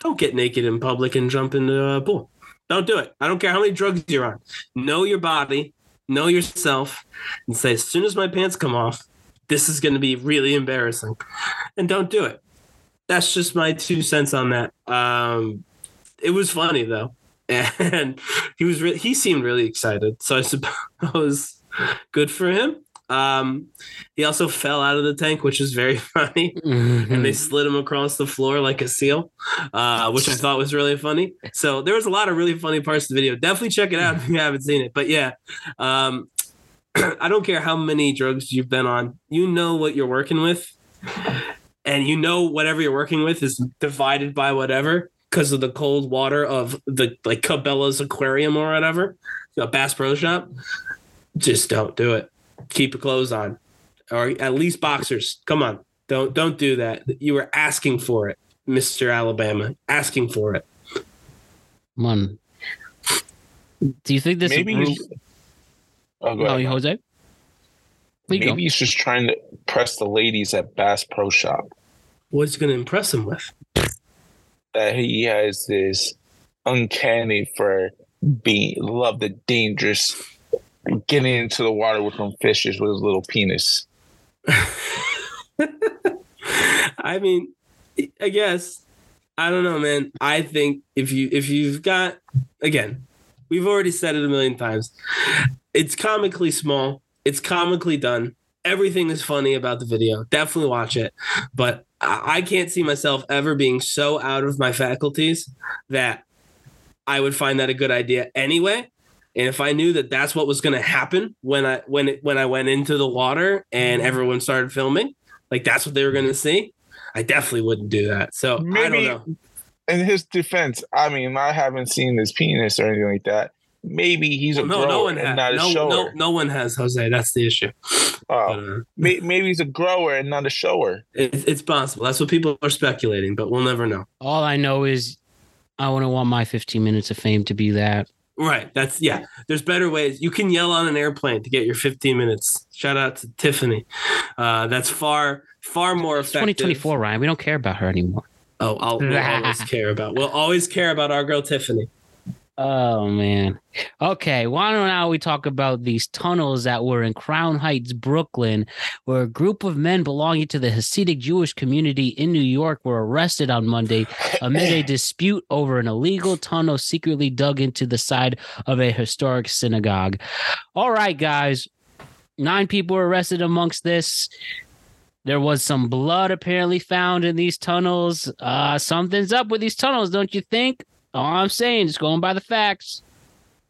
Don't get naked in public and jump into a pool. Don't do it. I don't care how many drugs you're on. Know your body, know yourself, and say as soon as my pants come off, this is going to be really embarrassing, and don't do it. That's just my two cents on that. Um, it was funny though, and he was re- he seemed really excited. So I suppose good for him. Um, he also fell out of the tank, which is very funny, and they slid him across the floor like a seal, uh, which I thought was really funny. So there was a lot of really funny parts of the video. Definitely check it out if you haven't seen it. But yeah, um, I don't care how many drugs you've been on, you know what you're working with, and you know whatever you're working with is divided by whatever because of the cold water of the like Cabela's aquarium or whatever, a Bass Pro Shop. Just don't do it. Keep your clothes on, or at least boxers. Come on, don't don't do that. You were asking for it, Mister Alabama, asking for it. Man. Do you think this Maybe group- he's, oh, go oh, No. Jose? You Maybe go? he's just trying to press the ladies at Bass Pro Shop What's he going to impress him with? that he has this uncanny for being love the dangerous getting into the water with some fishes with his little penis. I mean, I guess I don't know, man. I think if you if you've got again, we've already said it a million times. It's comically small. It's comically done. Everything is funny about the video. Definitely watch it. But I can't see myself ever being so out of my faculties that I would find that a good idea anyway. And if I knew that that's what was going to happen when I when it, when I went into the water and everyone started filming, like that's what they were going to see, I definitely wouldn't do that. So I Maybe- don't know. In his defense, I mean, I haven't seen his penis or anything like that. Maybe he's a no, grower no one and has. not a No, shower. no, no one has Jose. That's the issue. But, Oh, uh, maybe he's a grower and not a shower. it, it's possible. That's what people are speculating, but we'll never know. All I know is I wouldn't want my 15 minutes of fame to be that. Right. That's yeah. There's better ways. You can yell on an airplane to get your 15 minutes. Shout out to Tiffany. Uh, that's far far more It's effective. 2024, Ryan. We don't care about her anymore. Oh, I'll we'll always care about. We'll always care about our girl Tiffany. Oh man. Okay, why don't now we talk about these tunnels that were in Crown Heights, Brooklyn, where a group of men belonging to the Hasidic Jewish community in New York were arrested on Monday amid a dispute over an illegal tunnel secretly dug into the side of a historic synagogue. All right, guys. Nine people were arrested amongst this. There was some blood apparently found in these tunnels. Uh, something's up with these tunnels, don't you think? All I'm saying is going by the facts.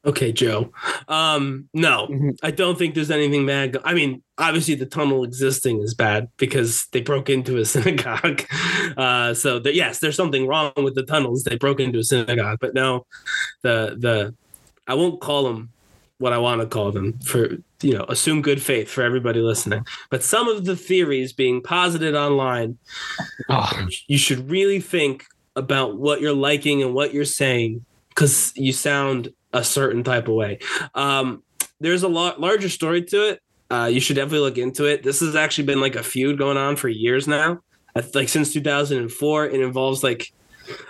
Okay, Joe. Um, no, Mhm. I don't think there's anything bad. go- I mean, obviously the tunnel existing is bad because they broke into a synagogue. Uh, so that yes, there's something wrong with the tunnels. They broke into a synagogue, but no, the the I won't call them what I want to call them for you know assume good faith for everybody listening. But some of the theories being posited online Oh, you should really think about what you're liking and what you're saying because you sound a certain type of way. Um, there's a lot larger story to it. Uh, you should definitely look into it. This has actually been like a feud going on for years now. Like since 2004, it involves like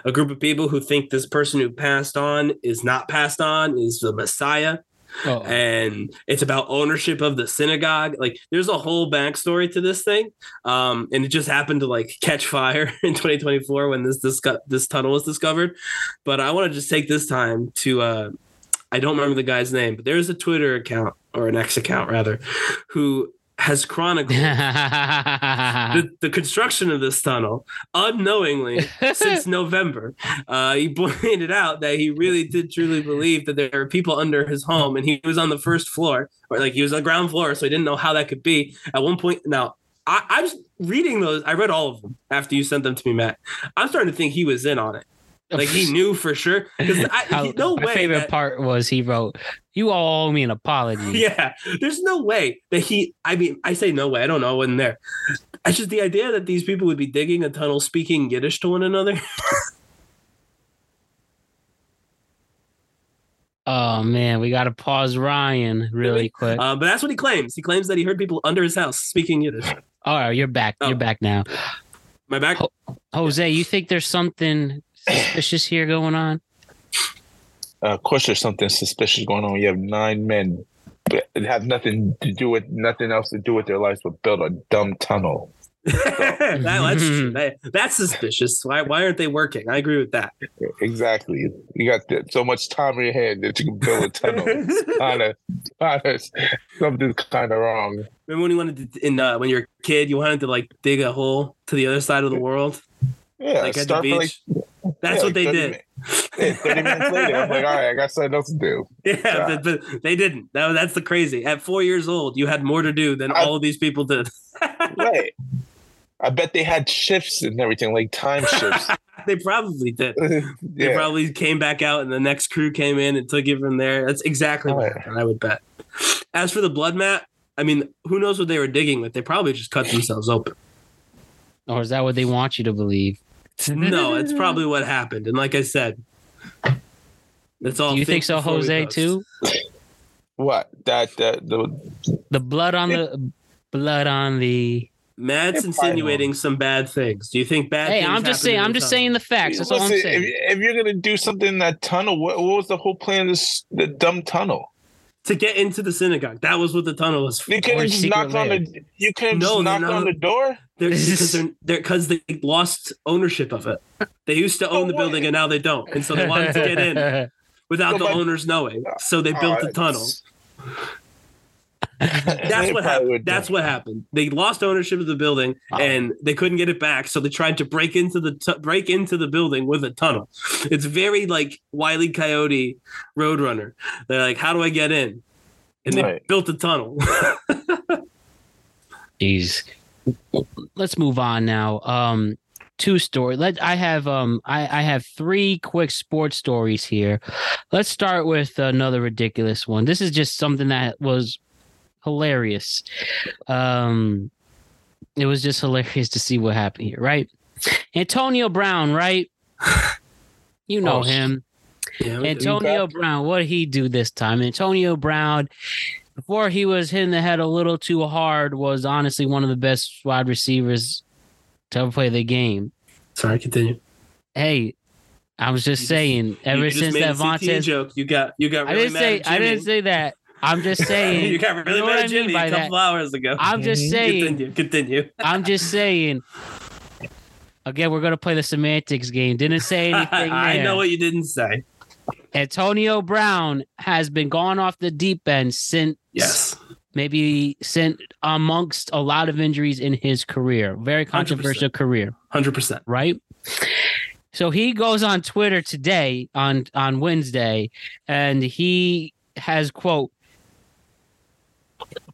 a group of people who think this person who passed on is not passed on, is the Messiah oh. and it's about ownership of the synagogue. Like there's a whole backstory to this thing, um, and it just happened to like catch fire in 2024 when this this this tunnel was discovered. But I want to just take this time to uh, I don't remember the guy's name, but there's a Twitter account or an X account rather, who has chronicled the, the construction of this tunnel unknowingly since November. Uh, he pointed out that he really did truly believe that there were people under his home, and he was on the first floor, or like he was on the ground floor, so he didn't know how that could be. At one point, now I, I was reading those. I read all of them after you sent them to me, Matt. I'm starting to think he was in on it. Like he knew for sure. Because no my way. favorite that- part was he wrote, "You all owe me an apology." Yeah, there's no way that he. I mean, I say no way. I don't know. I wasn't there. It's just the idea that these people would be digging a tunnel, speaking Yiddish to one another. Oh man, we got to pause Ryan really quick. Uh, but that's what he claims. He claims that he heard people under his house speaking Yiddish. All right, you're back. Oh. You're back now. My back. Jose, you think there's something suspicious here going on? Uh, of course, there's something suspicious going on. You have nine men, but it have nothing to do with nothing else to do with their lives but build a dumb tunnel. that, that's true. That- that's suspicious. Why? Why aren't they working? I agree with that. Exactly. You got th- so much time in your head that you can build a tunnel. kind of, kind of, something's kind of wrong. Remember when you wanted to, in uh, when you're a kid, you wanted to like dig a hole to the other side of the world, Yeah, like at the beach. like, that's yeah, what they 30 did. yeah, Thirty minutes later, I'm like, all right, I got something else to do. Yeah, but, but they didn't. That, that's the crazy. At four years old, you had more to do than I- all of these people did. Right. I bet they had shifts and everything, like time shifts. they probably did. They probably came back out, and the next crew came in and took it from there. That's exactly what Right. happened, I would bet. As for the blood mat, I mean, who knows what they were digging with? They probably just cut themselves open. Or is that what they want you to believe? No, it's probably what happened. And like I said, that's all. Do you think so, Jose, too? What that that the The blood on the blood on the. Matt's Yeah, probably insinuating some bad things. Do you think bad? Hey, things I'm just saying. I'm just tunnel? saying the facts. That's all I'm saying. If, if you're gonna do something in that tunnel, what, what was the whole plan of this the dumb tunnel? To get into the synagogue. That was what the tunnel was for. You couldn't just secret knock on the you couldn't No, just knock not- on the door. They're, because they're they're because they lost ownership of it. They used to own the what? building and now they don't, and so they wanted to get in without No, the but- owners knowing. So they built Oh, a tunnel. They That's what happened. That's what happened. They lost ownership of the building Oh. and they couldn't get it back, so they tried to break into the tu- break into the building with a tunnel. It's very like Wiley Coyote Roadrunner. They're like, "How do I get in?" And they Right. built a tunnel. Jeez. Let's move on now. Um, two story. Let I have um I I have three quick sports stories here. Let's start with another ridiculous one. This is just something that was hilarious. Um, it was just hilarious to see what happened here, right? Antonio Brown, right? You know Oh, him. yeah, we do. Antonio Brown, what did he do this time? Antonio Brown, before he was hitting the head a little too hard, was honestly one of the best wide receivers to ever play the game. Sorry, continue. Hey, I was just You just- saying, ever you just since made that a joke, you got you got I didn't mad say at I didn't say that. I'm just saying. you got really know mad what at I mean Jimmy by a that. couple hours ago. I'm just saying. continue, continue. I'm just saying. Again, we're gonna play the semantics game. Didn't say anything. I there. know what you didn't say. Antonio Brown has been gone off the deep end since Yes. maybe sent amongst a lot of injuries in his career. Very controversial career, Hundred percent. right? So he goes on Twitter today on on Wednesday, and he has quote.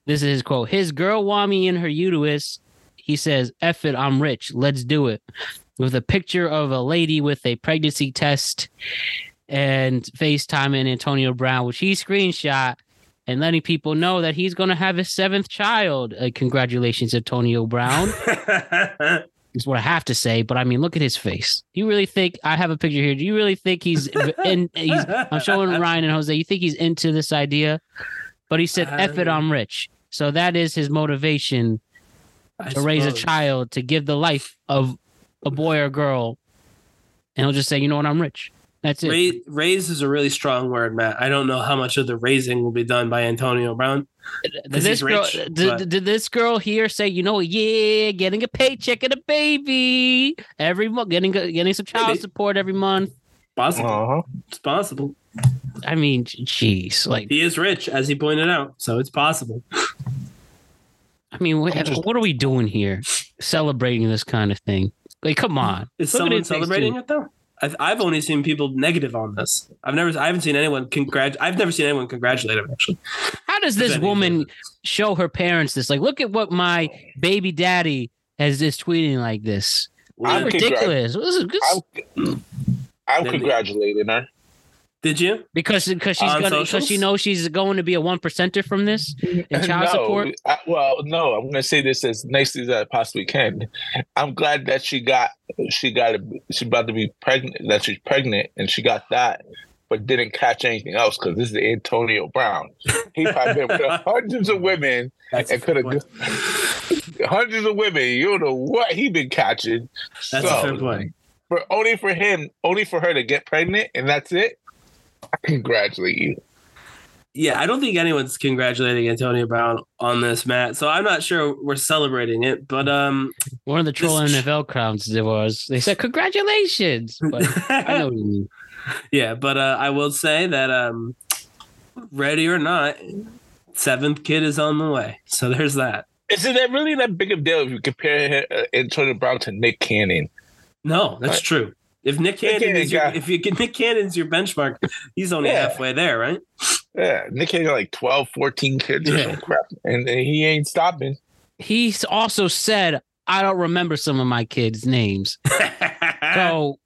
This is his quote. His girl want me in her uterus. He says, "F it, I'm rich. Let's do it." With a picture of a lady with a pregnancy test and FaceTime and Antonio Brown, which he screenshot and letting people know that he's going to have his seventh child. Uh, congratulations, Antonio Brown. is what I have to say. But I mean, look at his face. You really think I have a picture here? Do you really think he's in? He's, I'm showing Ryan and Jose. You think he's into this idea? But he said, "F it, I'm rich." So that is his motivation I to raise a child to give the life of a boy or girl, and he'll just say, "You know what? I'm rich." That's it. Ra- raise is a really strong word, Matt. I don't know how much of the raising will be done by Antonio Brown. Did 'Cause this he's girl, rich, did, but- did this girl here say, you know, yeah, getting a paycheck and a baby every month, getting getting some child Maybe. support every month? Possible. Uh-huh. It's possible. I mean, jeez, like, He is rich, as he pointed out, so it's possible. I mean, what, what are we doing here? Celebrating this kind of thing? Like, come on. Is Look someone It celebrating it though? I've, I've only seen people negative on this. I've never, I haven't seen anyone congrat. I've never seen anyone congratulate him. Actually, How does this woman show her parents this? Like, look at what my baby daddy has is tweeting like this. I'm ridiculous. This is- this- I'm, I'm congratulating her. Did you? because because she's On gonna because she socials? knows she's going to be a one percenter from this in child no, support. I, well, no, I'm gonna say this as nicely as I possibly can. I'm glad that she got she got a, she about to be pregnant that she's pregnant and she got that, but didn't catch anything else because this is Antonio Brown. He probably been with hundreds of women That's and could have hundreds of women. You don't know what he been catching. That's so, a fair point. For only for him, only for her to get pregnant, and that's it. I congratulate you. Yeah, I don't think anyone's congratulating Antonio Brown on this, Matt. So I'm not sure we're celebrating it, but um, One of the troll This- NFL crowds there was they said congratulations, but I know what you mean. yeah, but uh, I will say that um, ready or not, seventh kid is on the way. So there's that. Isn't that really that big of a deal if you compare uh, Antonio Brown to Nick Cannon? No, that's Right. true. If Nick Cannon Cannon is your, got- if you get Nick Cannon's your benchmark, he's only Yeah. halfway there, right? Yeah, Nick Cannon got like 12, 14 kids or Yeah. some crap, and, and he ain't stopping. He's also said I don't remember some of my kids' names. So,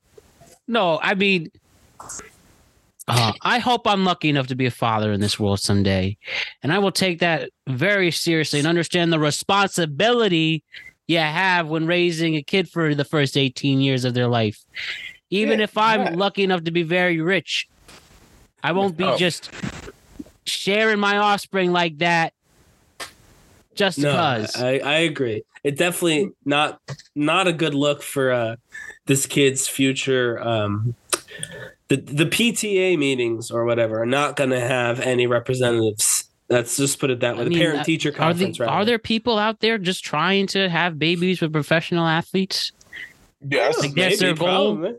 no, I mean, uh, I hope I'm lucky enough to be a father in this world someday. And I will take that very seriously and understand the responsibility you have when raising a kid for the first 18 years of their life. Even Yeah, if I'm yeah. lucky enough to be very rich, I won't be Oh. just sharing my offspring like that just no, because. I, I agree. It definitely not not a good look for uh, this kid's future. Um, the the PTA meetings or whatever are not going to have any representatives. Let's just put it that way. I the parent uh, teacher Are, the, conference. rather. are there people out there just trying to have babies with professional athletes? Yes. Like, that's their goal? probably.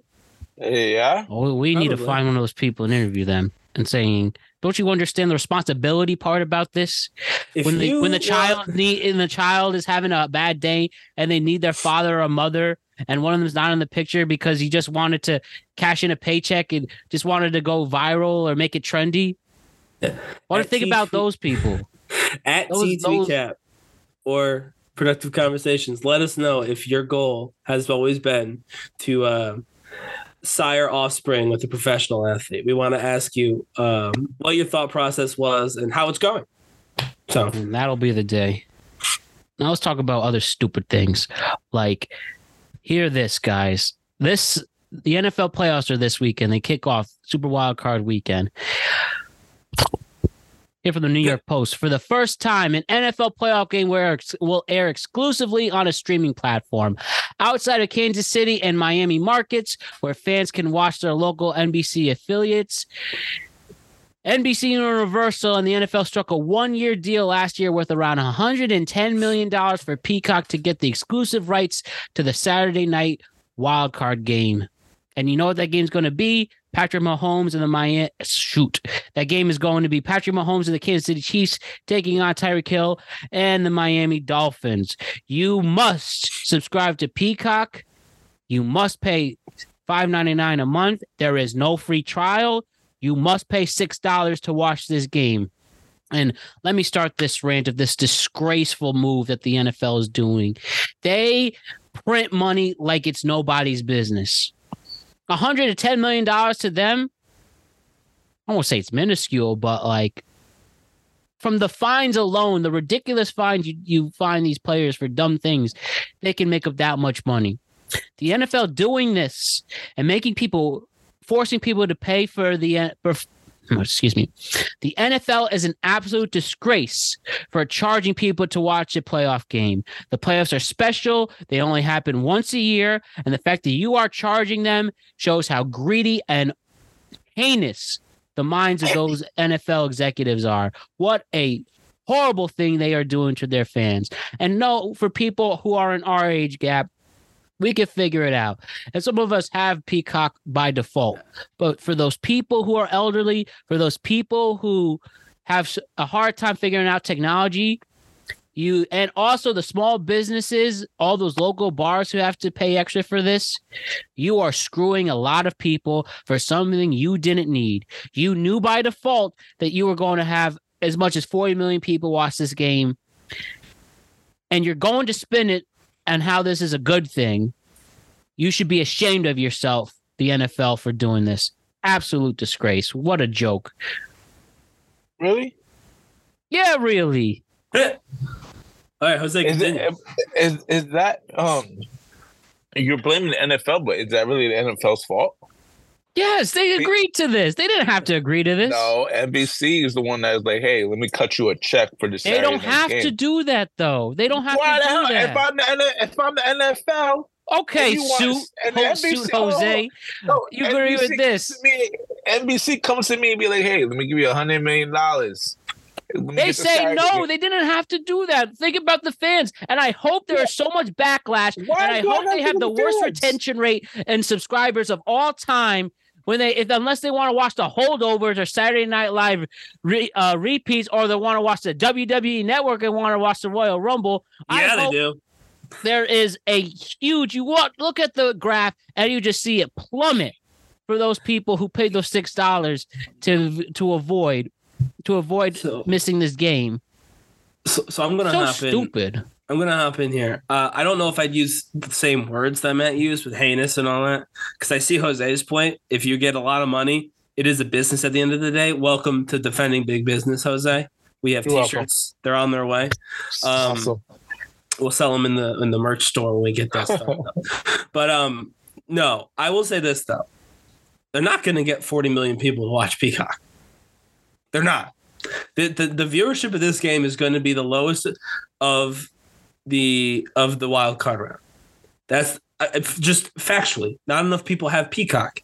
yeah. Oh, we need to find one of those people and interview them and saying, "Don't you understand the responsibility part about this? If when the you when the want- child need and the child is having a bad day and they need their father or mother, and one of them's not in the picture because he just wanted to cash in a paycheck and just wanted to go viral or make it trendy. What to think about those people? at Those- TT those- Cap or Productive Conversations, let us know if your goal has always been to uh, sire offspring with a professional athlete. We want to ask you um, what your thought process was and how it's going. So, And that'll be the day. Now let's talk about other stupid things. Like, hear this, guys. This the NFL playoffs are this weekend. They kick off Super Wild Card weekend. Here from the New York Post. For the first time, an NFL playoff game where will air exclusively on a streaming platform outside of Kansas City and Miami markets, where fans can watch their local NBC affiliates. NBC Universal and the NFL struck a one year deal last year worth around $110 million for Peacock to get the exclusive rights to the Saturday night wild card game. And you know what that game's going to be? Patrick Mahomes and the Miami shoot. That game is going to be Patrick Mahomes and the Kansas City Chiefs taking on Tyreek Hill and the Miami Dolphins. You must subscribe to Peacock. You must pay $5.99 a month. There is no free trial. You must pay $6 to watch this game. And let me start this rant of this disgraceful move that the NFL is doing. They print money like it's nobody's business. $110 million to them. I won't say it's minuscule, but like from the fines alone, the ridiculous fines you, you find these players for dumb things, they can make up that much money. The NFL doing this and making people, forcing people to pay for the, for, Oh, excuse me, the NFL is an absolute disgrace for charging people to watch a playoff game. The playoffs are special, they only happen once a year. And the fact that you are charging them shows how greedy and heinous the minds of those NFL executives are. What a horrible thing they are doing to their fans. And no, for people who are in our age gap, we can figure it out. And some of us have Peacock by default. But for those people who are elderly, for those people who have a hard time figuring out technology, you and also the small businesses, all those local bars who have to pay extra for this, you are screwing a lot of people for something you didn't need. You knew by default that you were going to have as much as 40 million people watch this game, and you're going to spend it and how this is a good thing. You should be ashamed of yourself the NFL for doing this. Absolute disgrace. What a joke. Really? Yeah, really. All right, Jose, Is, it, is is that um? You're blaming the NFL, but is that really the NFL's fault? Yes, they agreed to this. They didn't have to agree to this. No, NBC is the one that is like, "Hey, let me cut you a check for this." they don't have to do that though. They don't have Why to the hell? do that. If I'm the N- if I'm the NFL, okay, you want- suit, and NBC suit oh, Jose. Oh, no, You agree with this? me- NBC comes to me and be like, "Hey, let me give you a hundred million dollars." They say no, they didn't have to do that. Think about the fans. And I hope there is so much backlash. Why and I do hope they have do the worst retention rate and subscribers of all time when they if unless they want to watch the holdovers or Saturday Night Live re, uh, repeats or they want to watch the WWE network and want to watch the Royal Rumble. I yeah, they hope do. there is a huge you want look at the graph and you just see it plummet for those people who paid those six dollars to to avoid to avoid So- missing this game. So, so I'm gonna So hop in. I'm gonna hop in here. Uh, I don't know if I'd use the same words that Matt used with heinous and all that, because I see Jose's point. If you get a lot of money, it is a business at the end of the day. Welcome to defending big business, Jose. We have You're. T-shirts. They're on their way. Um, Awesome. We'll sell them in the in the merch store when we get that stuff. But um, no, I will say this though: they're not going to get 40 million people to watch Peacock. They're not. The, the the viewership of this game is going to be the lowest of the of the wild card round. That's uh, just factually not enough people have Peacock.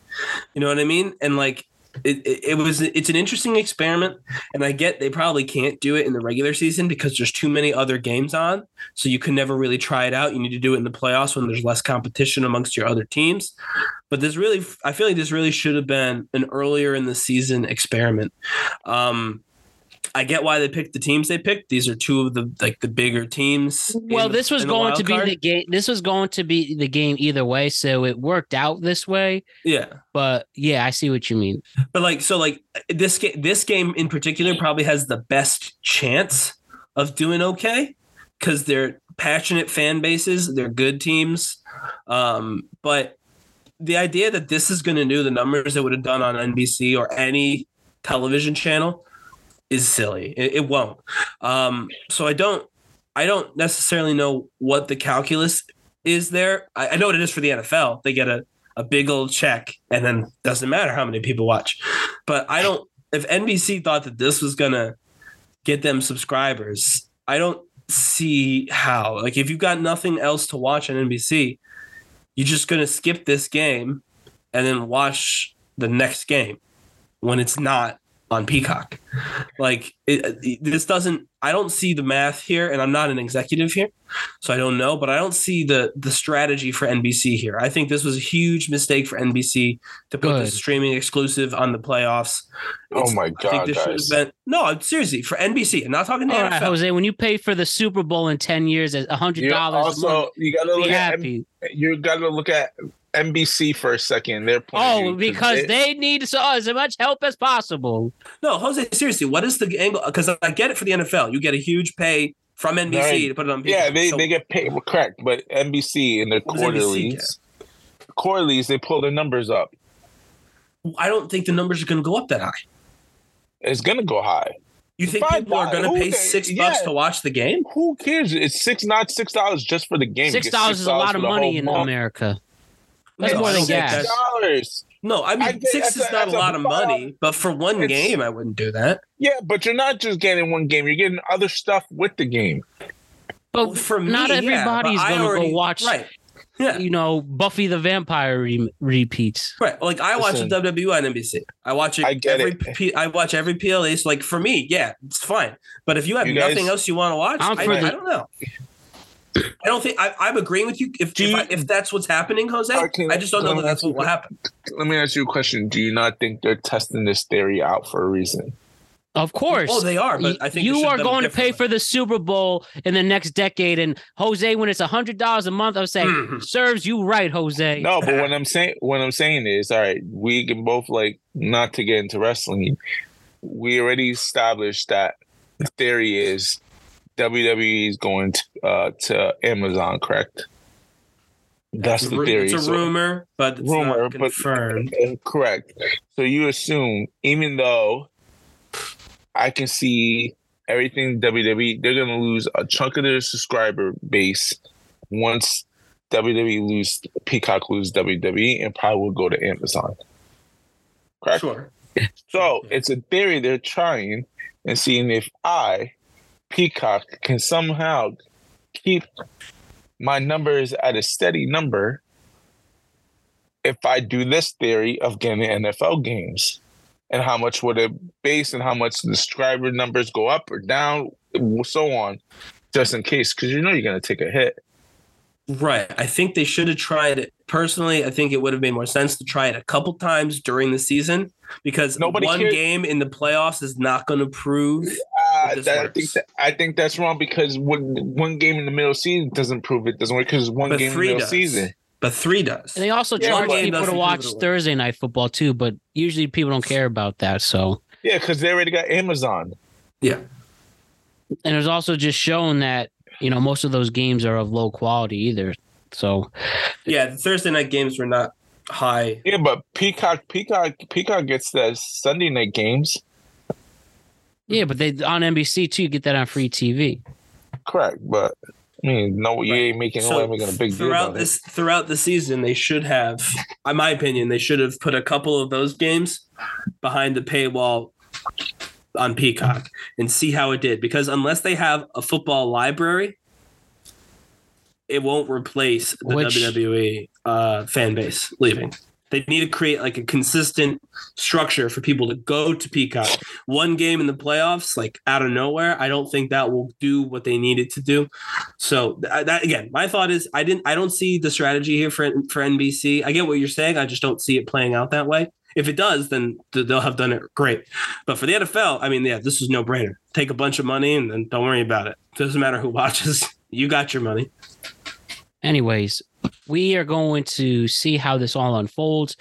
You know what I mean? And like it, it, it was it's an interesting experiment and i get they probably can't do it in the regular season because there's too many other games on so you can never really try it out you need to do it in the playoffs when there's less competition amongst your other teams but this really i feel like this really should have been an earlier in the season experiment um I get why they picked the teams they picked. These are two of the like the bigger teams. Well, the- this was going to be card. the game. This was going to be the game either way, so it worked out this way. yeah. But yeah, I see what you mean. But like so like this game this game in particular probably has the best chance of doing okay cuz they're passionate fan bases, they're good teams. Um but the idea that this is going to do the numbers it would have done on NBC or any television channel is silly. It, it won't. Um so I don't I don't necessarily know what the calculus is there. I, I know what it is for the NFL. They get a a big old check and then doesn't matter how many people watch. But I don't if NBC thought that this was gonna get them subscribers, I don't see how. Like if you've got nothing else to watch on NBC, you're just gonna skip this game and then watch the next game when it's not on Peacock. Like it, it- this doesn't I don't see the math here and I'm not an executive here so I don't know, but I don't see the the strategy for NBC here. I think this was a huge mistake for NBC to put Good. this streaming exclusive on the playoffs. Oh It's- my I think god, this should have guys! been no, seriously for NBC. I'm not talking to All NFL. right, Jose, when you pay for the Super Bowl in ten years at hundred You dollars a month, also you gotta be look at happy. you gotta look at NBC for a second. They're of Oh, because it- they need so as much help as possible. No, Jose, seriously, what is the angle? Because I get it for the NFL. You get a huge pay from NBC Right. to put it on. yeah, they, So they get paid correct, but NBC in their What does quarterlies, quarterlies they pull their numbers up. I don't think the numbers are going to go up that high. It's gonna go high. You think Five people are going to pay Who- six yeah. bucks to watch the game? Who cares? It's six, not six dollars just for the game. Six dollars is a lot of money in month. America. That's more than don't gas. dollars. No, I mean I think six is a- not a that's a lot of money, but for one game, I wouldn't do that. Yeah, but you're not just getting one game. You're getting other stuff with the game. But for me, not everybody's but I going to already- go watch, Right. Yeah. you know, Buffy the Vampire re- repeats. Right. Like I watch Listen. the WWE on NBC. I watch it I get every it. P- I watch every PLA. So like for me, yeah, it's fine. But if you have You guys- nothing else you want to watch, I'm I, for I the- don't know. I don't think I, I'm agreeing with you. If Do if, you- I, if that's what's happening, Jose, Okay, I just don't know let that me that's ask you what will happen. Let me ask you a question. Do you not think they're testing this theory out for a reason? Of course. Oh, they are, but I think you are have done it going to pay for the Super Bowl in the next decade. And Jose, when it's a hundred dollars a month, I would say Mhm. serves you right, Jose. No, but what I'm saying, what I'm saying is, all right, we can both like not to get into wrestling. We already established that the theory is WWE is going to uh, to Amazon, correct? That's the a theory. It's a So- rumor, but it's rumor, not but confirmed. uh, correct. So you assume, even though I can see everything WWE, they're gonna lose a chunk of their subscriber base once WWE lose Peacock lose WWE and probably will go to Amazon. Correct. Sure. So it's a theory they're trying and seeing if I, Peacock, can somehow keep my numbers at a steady number if I do this theory of getting NFL games. And how much would it base and how much the subscriber numbers go up or down, so on, just in case, because you know you're going to take a hit. Right. I think they should have tried it. Personally, I think it would have made more sense to try it a couple times during the season because Nobody one cares. game in the playoffs is not going to prove. Uh, that, I think that, I think that's wrong because one, one game in the middle of season doesn't prove it doesn't work because one But game in the middle of does. season. But three does. And they also Yeah, charge people to watch. Thursday night football too, but usually people don't care about that. So, Yeah, because they already got Amazon. Yeah. and it's also just shown that you know most of those games are of low quality either. So, Yeah. The Thursday night games were not high. Yeah, but Peacock, Peacock, Peacock gets the Sunday night games. Yeah, but they on NBC too. You get that on free TV. Correct, but I mean, no, you ain't making no making a big deal throughout about this throughout the season, they should have, in my opinion, they should have put a couple of those games behind the paywall on Peacock and see how it did. Because unless they have a football library, it won't replace the Which- WWE uh, fan base leaving. They need to create like a consistent structure for people to go to Peacock. One game in the playoffs, like out of nowhere, I don't think that will do what they needed to do. So that again, my thought is I didn't, I don't see the strategy here for for NBC. I get what you're saying. I just don't see it playing out that way. If it does, then they'll have done it great. But for the NFL, I mean, yeah, this is no brainer. Take a bunch of money and then don't worry about it. Doesn't matter who watches. You got your money. Anyways, we are going to see how this all unfolds,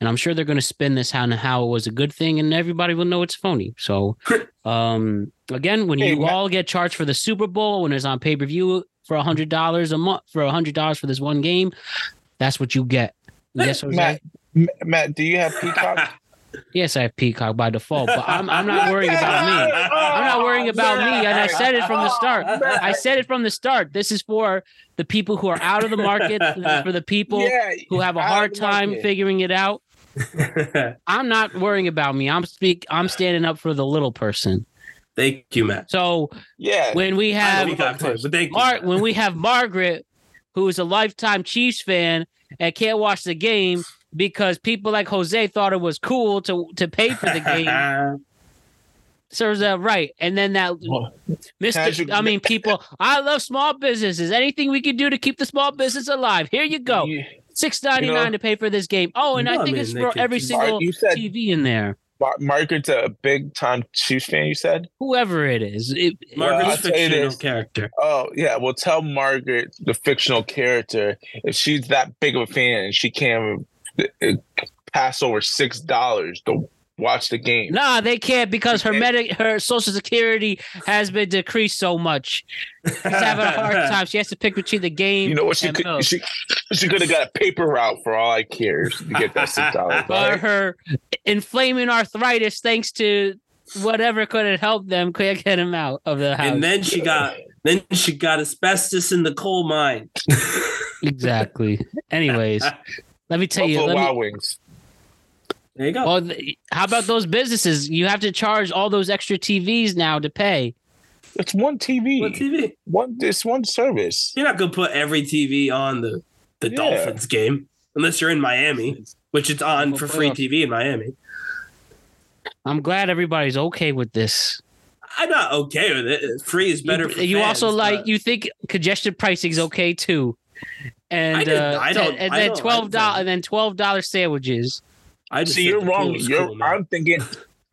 and I'm sure they're going to spin this how how it was a good thing, and everybody will know it's phony. So, um, again, when you Matt- all get charged for the Super Bowl when it's on pay per view for a hundred dollars a month for a hundred dollars for this one game, that's what you get. Yes, Jose? Matt, Matt, do you have Peacock? Yes, I have Peacock by default, but I'm I'm not worrying about me. I'm not worrying about me, and I said it from the start. I said it from the start. This is for the people who are out of the market, for the people Yeah, who have a hard time market. figuring it out. I'm not worrying about me. I'm speak. I'm standing up for the little person. Thank you, Matt. So Yeah, when we have Peacock too, but thank you. Mar- when we have Margaret, who is a lifetime Chiefs fan and can't watch the game because people like Jose thought it was cool to to pay for the game. So is that right? And then that Mr. Casual- I mean, people, I love small businesses. Anything we can do to keep the small business alive. Here you go. You, Six ninety nine You know- to pay for this game. Oh, and No, I I think mean, it's for every do- single you said TV in there. Mar- Margaret's a big time Chiefs fan. You said. Whoever it is. It, Margaret's a tell you fictional this. character. Oh yeah, well tell Margaret the fictional character if she's that big of a fan and she can't uh, pass over six dollars to watch the game. Nah, they can't because her medic, her social security has been decreased so much. She's having a hard time. She has to pick between the game You know what? She could milk. she she could have got a paper route for all I care to get that six dollars. But her inflaming arthritis, thanks to whatever could have helped them, could get him out of the house. And then she got then she got asbestos in the coal mine. exactly. Anyways, let me tell you. Buffalo Let me, Wild Wings. There you go. well, how about those businesses? You have to charge all those extra TVs now to pay. It's one TV. what TV? One it's one service. You're not gonna put every TV on the the Yeah. Dolphins game unless you're in Miami, which it's on for free TV in Miami. I'm glad everybody's okay with this. I'm not okay with it. Free is better. you, for you also like but- you think congestion pricing is okay too. And I didn't- uh, I don't- and I then don't- twelve dollars and then twelve dollar sandwiches. I just See, you're wrong. You're cool. I'm thinking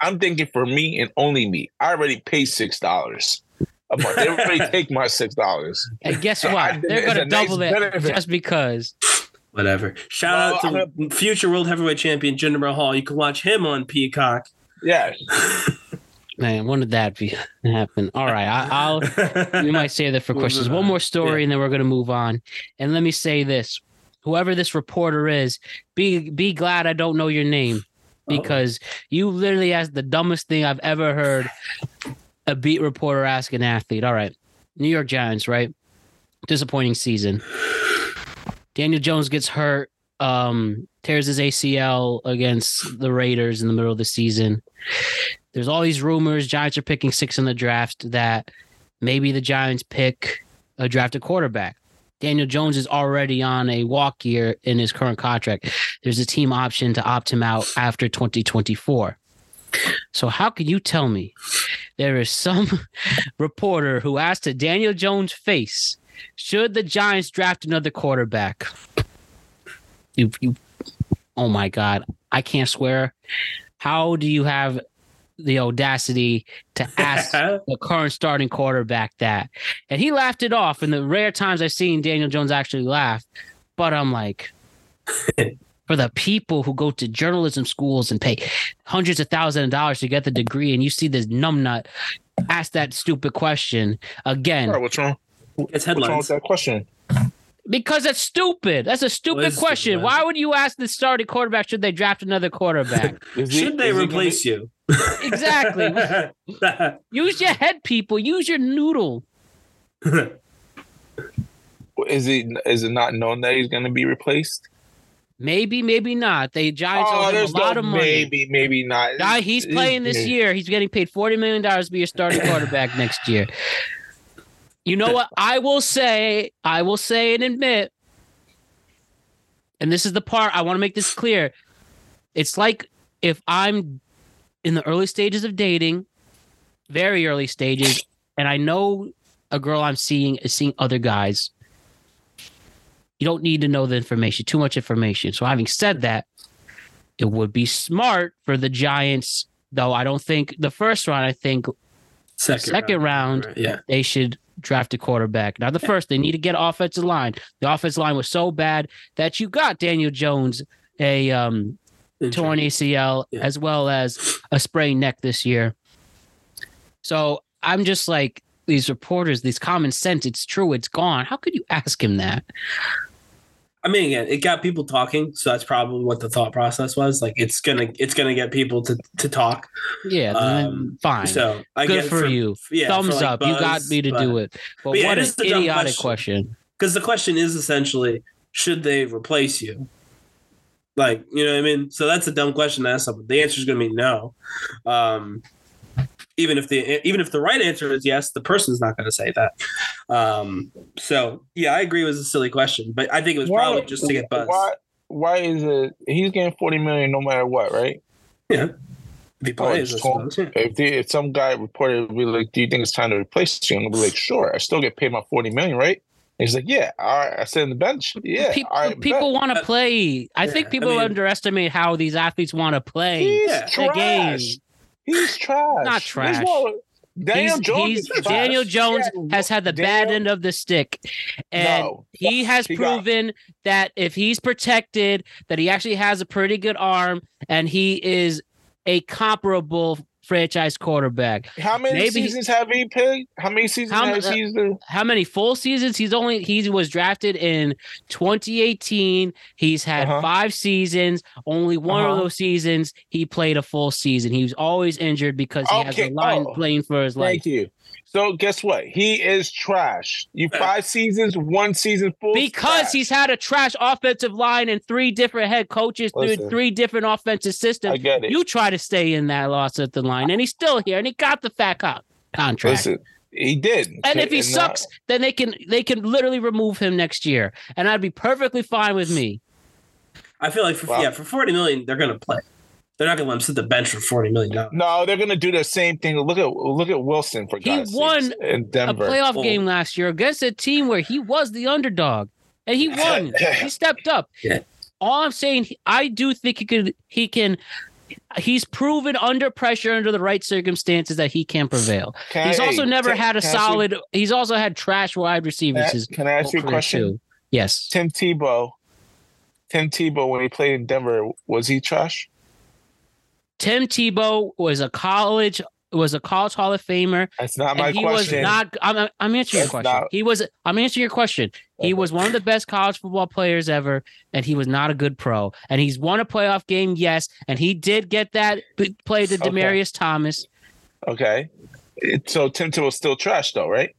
I'm thinking for me and only me. I already paid six dollars a month. They already take my six dollars. And guess So what? think They're gonna a nice double it benefit. just because. Whatever. Shout Well, out to I'm future world heavyweight champion Jinder Mahal. You can watch him on Peacock. Yeah. Man, when did that be happen? All right, I, I'll we might save that for questions. One more story, Yeah. and then we're gonna move on. And let me say this: whoever this reporter is, be be glad I don't know your name because you literally asked the dumbest thing I've ever heard a beat reporter ask an athlete. All right, New York Giants, right? Disappointing season. Daniel Jones gets hurt, um, tears his ACL against the Raiders in the middle of the season. There's all these rumors. Giants are picking six in the draft that maybe the Giants pick a drafted quarterback. Daniel Jones is already on a walk year in his current contract. There's a team option to opt him out after 2024. So how can you tell me there is some reporter who asked to Daniel Jones' face, should the Giants draft another quarterback? You, you, oh my God, I can't swear. How do you have the audacity to ask the current starting quarterback that? And he laughed it off. And the rare times I've seen Daniel Jones actually laugh, but I'm like, for the people who go to journalism schools and pay hundreds of thousands of dollars to get the degree, and you see this numbnut ask that stupid question again. All right, what's wrong? It's headlines. What's wrong with that question? Because that's stupid. That's a stupid is question. stupid, Why would you ask the starting quarterback should they draft another quarterback? Is he- Should they is he replace you? exactly. Use your head, people. Use your noodle. Is he? Is it not known that he's going to be replaced? Maybe, maybe not. The Giants oh, owe him a lot no of money. maybe, maybe not. Guy, he's playing this year. He's getting paid forty million dollars to be a starting quarterback next year. You know what? I will say, I will say and admit, and this is the part I want to make this clear. It's like if I'm in the early stages of dating, very early stages, and I know a girl I'm seeing is seeing other guys. You don't need to know the information, too much information. So, having said that, it would be smart for the Giants, though I don't think the first round, I think Second, Second round. Right, Yeah. they should draft a quarterback. Now, the first, they need to get offensive line. The offensive line was so bad that you got Daniel Jones a um, torn ACL Yeah. as well as a sprained neck this year. So I'm just like these reporters, these common sense. It's true. It's gone. How could you ask him that? I mean, again, it got people talking, so that's probably what the thought process was. Like, it's gonna, it's gonna get people to to talk. Yeah, Um, fine. So I Good get for you. Yeah, Thumbs for, like, up. you got me to but- do it. But, but yeah, what an idiotic question. because the question is essentially should they replace you like you know what i mean so that's a dumb question to ask someone the answer is going to be no um even if the even if the right answer is yes the person's not going to say that um so yeah i agree it was a silly question but i think it was probably just to get buzz Why? Why is it? He's getting forty million no matter what, right? yeah if he Oh, plays, I it's cool. suppose. Yeah. If, they, if some guy reported, be like, "Do you think it's time to replace you?" I'm gonna be like, "Sure, I still get paid my forty million, right?" And he's like, "Yeah, all right." I sit on the bench. Yeah, people all right, people want to play. I think Yeah, I people mean- underestimate how these athletes want to play. He's Yeah. the game. He's trash. Not trash. Daniel He's- Jones. he's- Daniel Jones has had the bad end of the stick, and No. he has He proven that if he's protected, that he actually has a pretty good arm, and he is a comparable franchise quarterback. How many Maybe he- seasons have he played? How many seasons How has he? The, How many full seasons? He's only he was drafted in 2018. He's had Uh-huh. five seasons. Only one of Uh-huh. those seasons he played a full season. He was always injured because he has a line oh, playing for his life. Thank you. So guess what? He is trash. You five seasons, one season full. Because trash. he's had a trash offensive line and three different head coaches through three different offensive systems. I systems. get it. You try to stay in that loss at the line, and he's still here, and he got the fat co- contract. Listen, he did. and if he now- sucks, then they can they can literally remove him next year, and I'd be perfectly fine with me. i feel like for, Wow. yeah for 40 million they're going to play they're not going to let him sit the bench for 40 million dollars no, they're gonna do the same thing. Look at look at Wilson for He God's won sakes, in A playoff Well- game last year against a team where he was the underdog, and he won. he stepped up. Yeah. All I'm saying, I do think he could. He can. He's proven under pressure, under the right circumstances, that he can prevail. Can He's I- also hey, never can- had a can I ask you- solid. He's also had trash wide receivers. Can I, can I ask you a question? too. Yes. Tim Tebow. Tim Tebow, when he played in Denver, was he trash? Tim Tebow was a college was a college Hall of Famer. That's not my and he question. was not. I'm, I'm answering your question. not- he was. I'm answering your question. He was one of the best college football players ever, and he was not a good pro. And he's won a playoff game, yes, and he did get that b- play to Okay. Demaryius Thomas. Okay. It- So Tim Tebow's still trash though, right?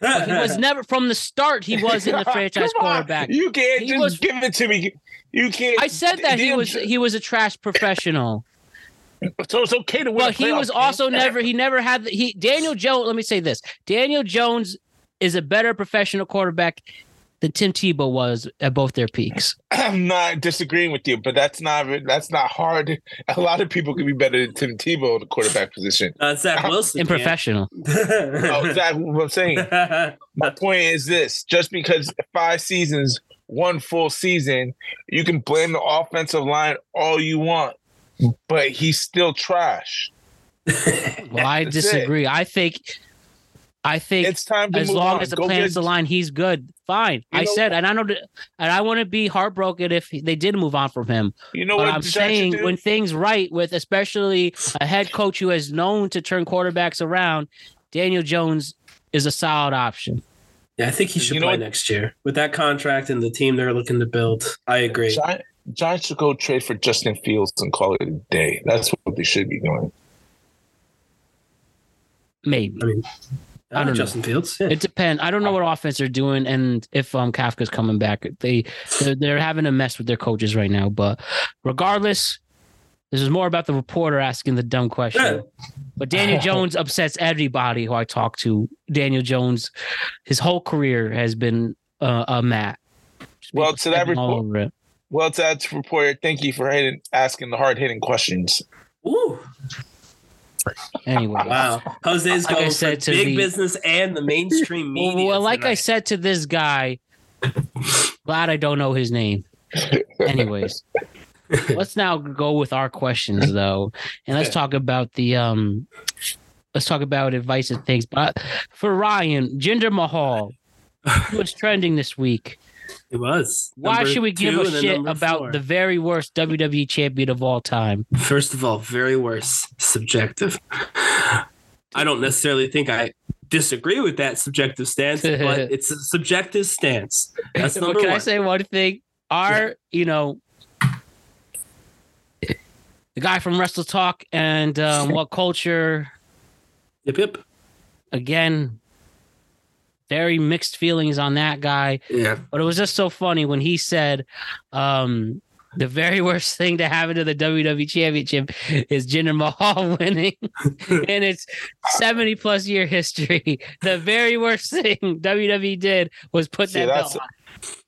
But he was never from the start. He was in the franchise quarterback. You can't He just was- give it to me. You can't. I said that he Damn, was he was a trash professional. So it's okay to win. But a he was game. also never he never had the, he Daniel Jones. Let me say this: Daniel Jones is a better professional quarterback than Tim Tebow was at both their peaks. I'm not disagreeing with you, but that's not that's not hard. A lot of people could be better than Tim Tebow in the quarterback position. uh, Zach Wilson. In professional, Oh, exactly what I'm saying. My point is this: just because five seasons, one full season, you can blame the offensive line all you want, but he's still trash. well, I That's it. disagree. I think, I think It's time to as long on. as the Go plan's get- aligned, he's good. Fine. You I know- said, and I know, that- and I wouldn't be heartbroken if they did move on from him. You know but what I'm the Giants should saying when things right with especially a head coach who is known to turn quarterbacks around, Daniel Jones is a solid option. Yeah, I think he should You play next year with that contract and the team they're looking to build. I agree. Giant, Giants should go trade for Justin Fields and call it a day. That's what they should be doing. Maybe. I mean, I I don't know. Justin Fields. Yeah. It depends. I don't know what offense they're doing, and if um Kafka's coming back, they they're, they're having a mess with their coaches right now. But regardless, this is more about the reporter asking the dumb question. Yeah. But Daniel Jones upsets everybody who I talk to. Daniel Jones, his whole career has been uh, a mat. Well, to that stepping report- over it. Well, to that reporter, thank you for hitting, asking the hard hitting questions. Ooh, Anyway, wow. Jose's Like I going said for to big the- business and the mainstream well, media. well, like I said to this guy, glad I don't know his name. Anyways, let's now go with our questions though, and let's talk about the um, let's talk about advice and things. But for Ryan, Jinder Mahal, who was trending this week. It was. Why should we give a shit about four. the very worst WWE champion of all time? First of all, very worse, subjective. I don't necessarily think I disagree with that subjective stance, but it's a subjective stance. That's number can one. I say one thing? Our, you know, the guy from Wrestle Talk and um, What Culture, Yep, yep. again, very mixed feelings on that guy. Yeah. But it was just so funny when he said, um, the very worst thing to happen to the WWE Championship is Jinder Mahal winning in its 70 plus year history. The very worst thing WWE did was put See, that that's- belt on.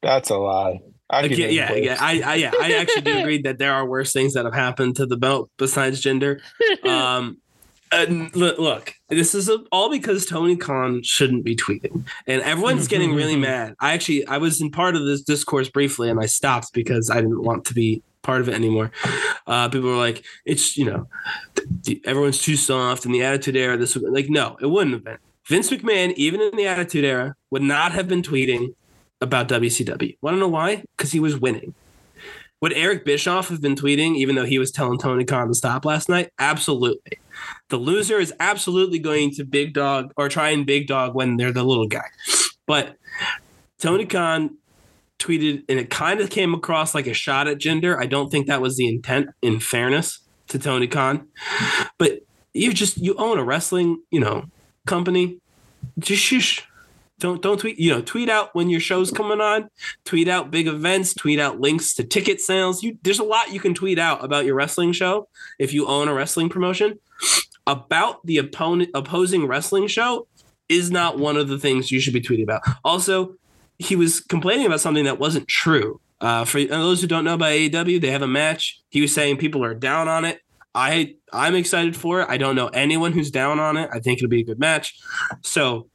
That's a lie. I Like, yeah, yeah, yeah. I, I, yeah, I actually do agree that there are worse things that have happened to the belt besides Jinder. Um, and look, this is a, all because Tony Khan shouldn't be tweeting, and everyone's getting really mad. I actually, I was in part of this discourse briefly, and I stopped because I didn't want to be part of it anymore. Uh, people were like, "It's you know, everyone's too soft," and the Attitude Era. This would- like, no, it wouldn't have been. Vince McMahon, even in the Attitude Era, would not have been tweeting about WCW. Want to know why? Because he was winning. Would Eric Bischoff have been tweeting, even though he was telling Tony Khan to stop last night? Absolutely. The loser is absolutely going to big dog or try and big dog when they're the little guy. But Tony Khan tweeted, and it kind of came across like a shot at Jinder. I don't think that was the intent, in fairness to Tony Khan. But you just you own a wrestling, you know, company. Just shush. Don't don't tweet. You know, tweet out when your show's coming on. Tweet out big events. Tweet out links to ticket sales. You there's a lot you can tweet out about your wrestling show if you own a wrestling promotion. About the opponent opposing wrestling show is not one of the things you should be tweeting about. Also, he was complaining about something that wasn't true. Uh, for those who don't know about AEW, they have a match. He was saying people are down on it. I I'm excited for it. I don't know anyone who's down on it. I think it'll be a good match. So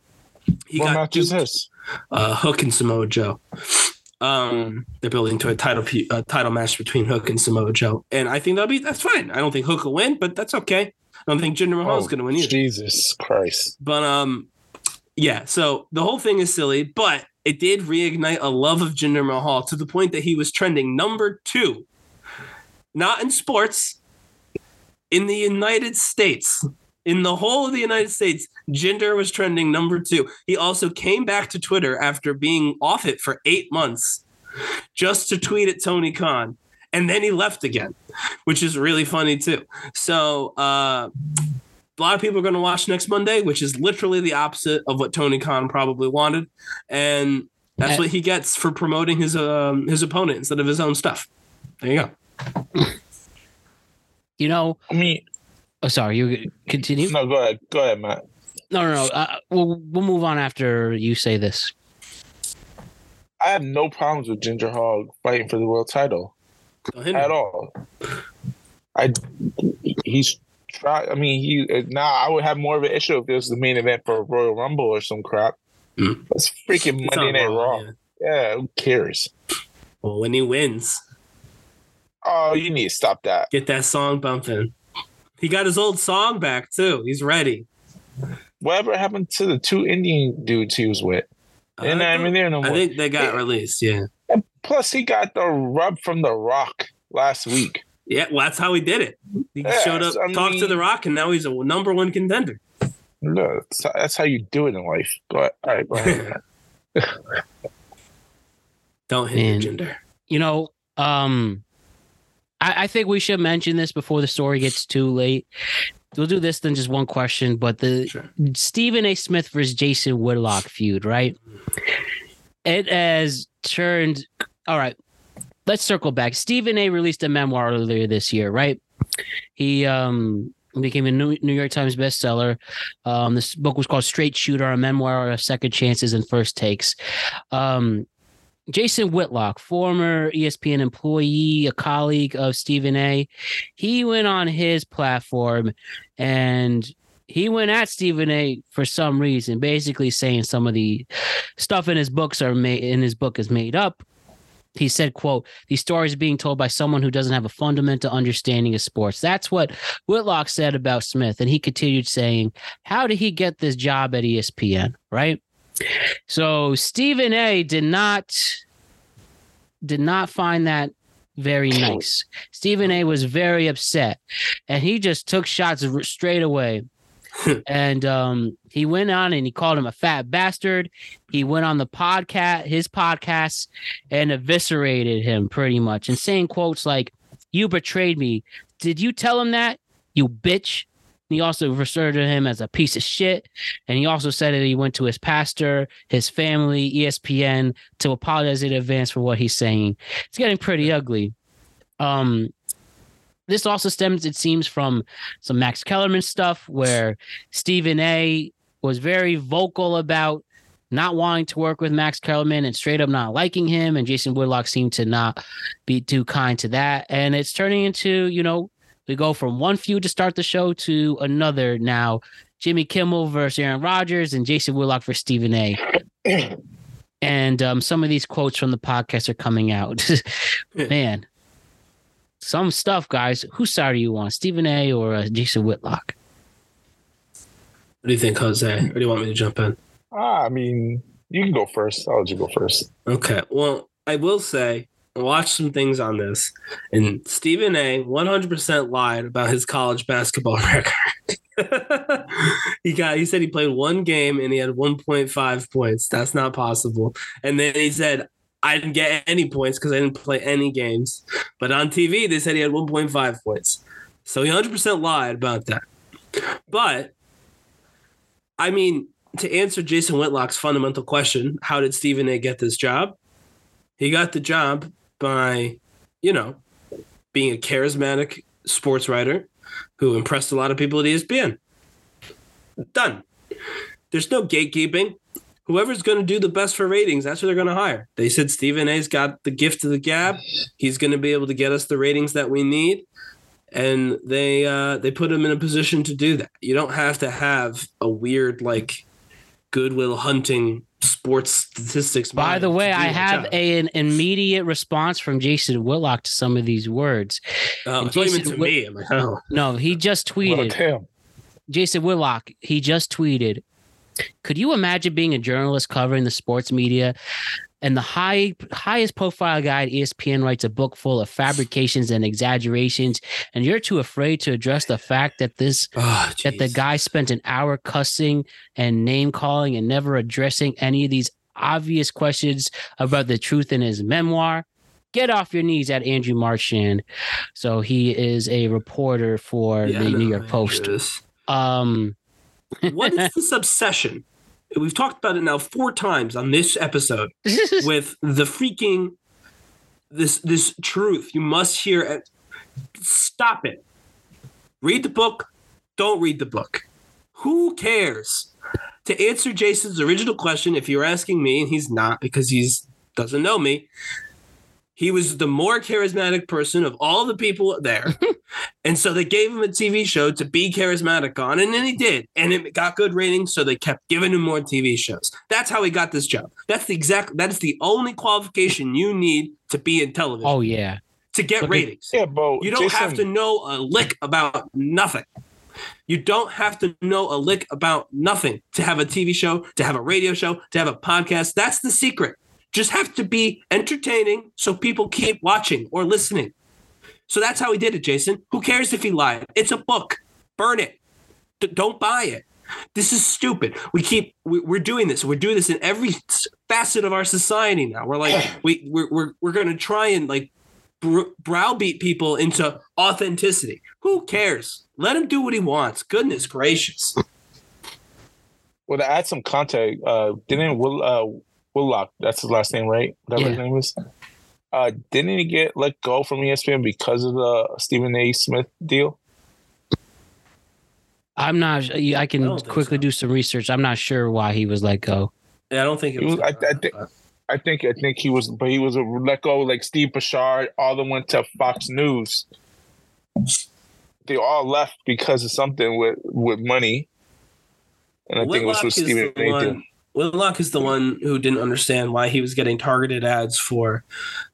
he what got match is this? uh, Hook and Samoa Joe. Um, they're building to a title a title match between Hook and Samoa Joe, and I think that'll be that's fine. I don't think Hook will win, but that's okay. I don't think Jinder Mahal's Oh, going to win either. Jesus Christ. But um, yeah. So the whole thing is silly, but it did reignite a love of Jinder Mahal to the point that he was trending number two, not in sports, in the United States In the whole of the United States, Jinder was trending number two. He also came back to Twitter after being off it for eight months just to tweet at Tony Khan. And then he left again, which is really funny too. So, uh, a lot of people are going to watch next Monday, which is literally the opposite of what Tony Khan probably wanted, and that's what he gets for promoting his um, his opponent instead of his own stuff. There you go. You know, I mean, oh, sorry, you continue. no, go ahead. Go ahead, Matt. No, no, no. Uh, we'll we'll move on after you say this. I have no problems with Ginger Hog fighting for the world title Don't hit me. At all. I he's try. I mean, he now I would have more of an issue if this was the main event for Royal Rumble or some crap. Mm. It's freaking It's Monday Night Raw. yeah. Yeah, who cares? Well, when he wins, Oh, you need to stop that. get that song bumping. He got his old song back too. He's ready. Whatever happened to the two Indian dudes he was with? They're not even there no more. I think they got Yeah. released. Yeah. Plus, he got the rub from The Rock last week. Yeah, well, that's how he did it. He Yeah, showed up, so, I talked to The Rock, and now he's a number one contender. No, that's, that's how you do it in life. But all right, go ahead. Don't hit Man. your gender. You know, um, I, I think we should mention this before the story gets too late. We'll do this then just one question, but the Sure. Stephen A. Smith versus Jason Whitlock feud, right? It has turned. All right, let's circle back. Stephen A. released a memoir earlier this year, right? He um became a New, York Times bestseller. Um, this book was called Straight Shooter, a memoir of second chances and first takes. Um, Jason Whitlock, former ESPN employee, a colleague of Stephen A., he went on his platform and he went at Stephen A. for some reason, basically saying some of the stuff in his books are made in his book is made up. He said, quote, these stories being told by someone who doesn't have a fundamental understanding of sports. That's what Whitlock said about Smith. And he continued saying, How did he get this job at ESPN? Right. So Stephen A did not did not find that very nice. Stephen A was very upset and he just took shots straight away. And um he went on and he called him a fat bastard. He went on the podcast, his podcast, and eviscerated him pretty much and saying quotes like, You betrayed me. Did you tell him that? You bitch. He also referred to him as a piece of shit. And he also said that he went to his pastor, his family, ESPN to apologize in advance for what he's saying. It's getting pretty ugly. Um, this also stems, it seems, from some Max Kellerman stuff where Stephen A was very vocal about not wanting to work with Max Kellerman and straight up not liking him. And Jason Whitlock seemed to not be too kind to that. And it's turning into, you know, we go from one feud to start the show to another now. Jimmy Kimmel versus Aaron Rodgers and Jason Whitlock for Stephen A. and um, some of these quotes from the podcast are coming out. Man, some stuff, guys. Whose side are you on, Stephen A. or uh, Jason Whitlock? What do you think, Jose? Or do you want me to jump in? ah, I mean, you can go first. I'll let you go first. Okay. Well, I will say, watch some things on this, and Stephen A. 100% lied about his college basketball record. he got. He said he played one game and he had 1.5 points. That's not possible. And then he said. I didn't get any points because I didn't play any games. But on TV, they said he had 1.5 points. So he 100% lied about that. But, I mean, to answer Jason Whitlock's fundamental question, how did Stephen A get this job? He got the job by, you know, being a charismatic sports writer who impressed a lot of people at ESPN. Done. There's no gatekeeping. Whoever's going to do the best for ratings, that's who they're going to hire. They said Stephen A's got the gift of the gab. He's going to be able to get us the ratings that we need, and they uh, they put him in a position to do that. You don't have to have a weird like Goodwill Hunting sports statistics. By the way, I have a- an immediate response from Jason Whitlock to some of these words. Oh, and it's not even Jason to Whit- me. Like, oh, No, he just tweeted. Tim. Jason Whitlock, he just tweeted, could you imagine being a journalist covering the sports media and the high highest profile guy at ESPN writes a book full of fabrications and exaggerations, and you're too afraid to address the fact that this Oh, that the guy spent an hour cussing and name calling and never addressing any of these obvious questions about the truth in his memoir. Get off your knees at Andrew Marchand. So he is a reporter for Yeah, the know, New York Post. Um, what is this obsession? We've talked about it now four times on this episode with the freaking this this truth. You must hear it. Stop it. Read the book. Don't read the book. Who cares? To answer Jason's original question, if you're asking me, and he's not because he's doesn't know me, he was the more charismatic person of all the people there. and so they gave him a TV show to be charismatic on, and then he did. And it got good ratings, so they kept giving him more TV shows. That's how he got this job. That's the exact that is the only qualification you need to be in television. oh yeah. to get look at- ratings. Yeah, but You don't Jason, have to know a lick about nothing. You don't have to know a lick about nothing to have a TV show, to have a radio show, to have a podcast. That's the secret. Just have to be entertaining so people keep watching or listening. So that's how he did it, Jason. Who cares if he lied? It's a book. Burn it. D- don't buy it. This is stupid. We keep we, we're doing this. We're doing this in every facet of our society now. We're like we we're we're, we're going to try and like br- browbeat people into authenticity. Who cares? Let him do what he wants. Goodness gracious. well, to add some context, uh, didn't Will uh, Willock, that's his last name, right? Whatever his name is. Uh, didn't he get let go from ESPN because of the Stephen A. Smith deal? I'm not. I I can don't quickly so. do some research. I'm not sure why he was let go. Yeah, I don't think it He was. was- I- I think- I think I think he was, but he was a let go like Steve Bashard. All them went to Fox News. They all left because of something with with money, and I think it was with is Stephen the A. Whitlock is the one who didn't understand why he was getting targeted ads for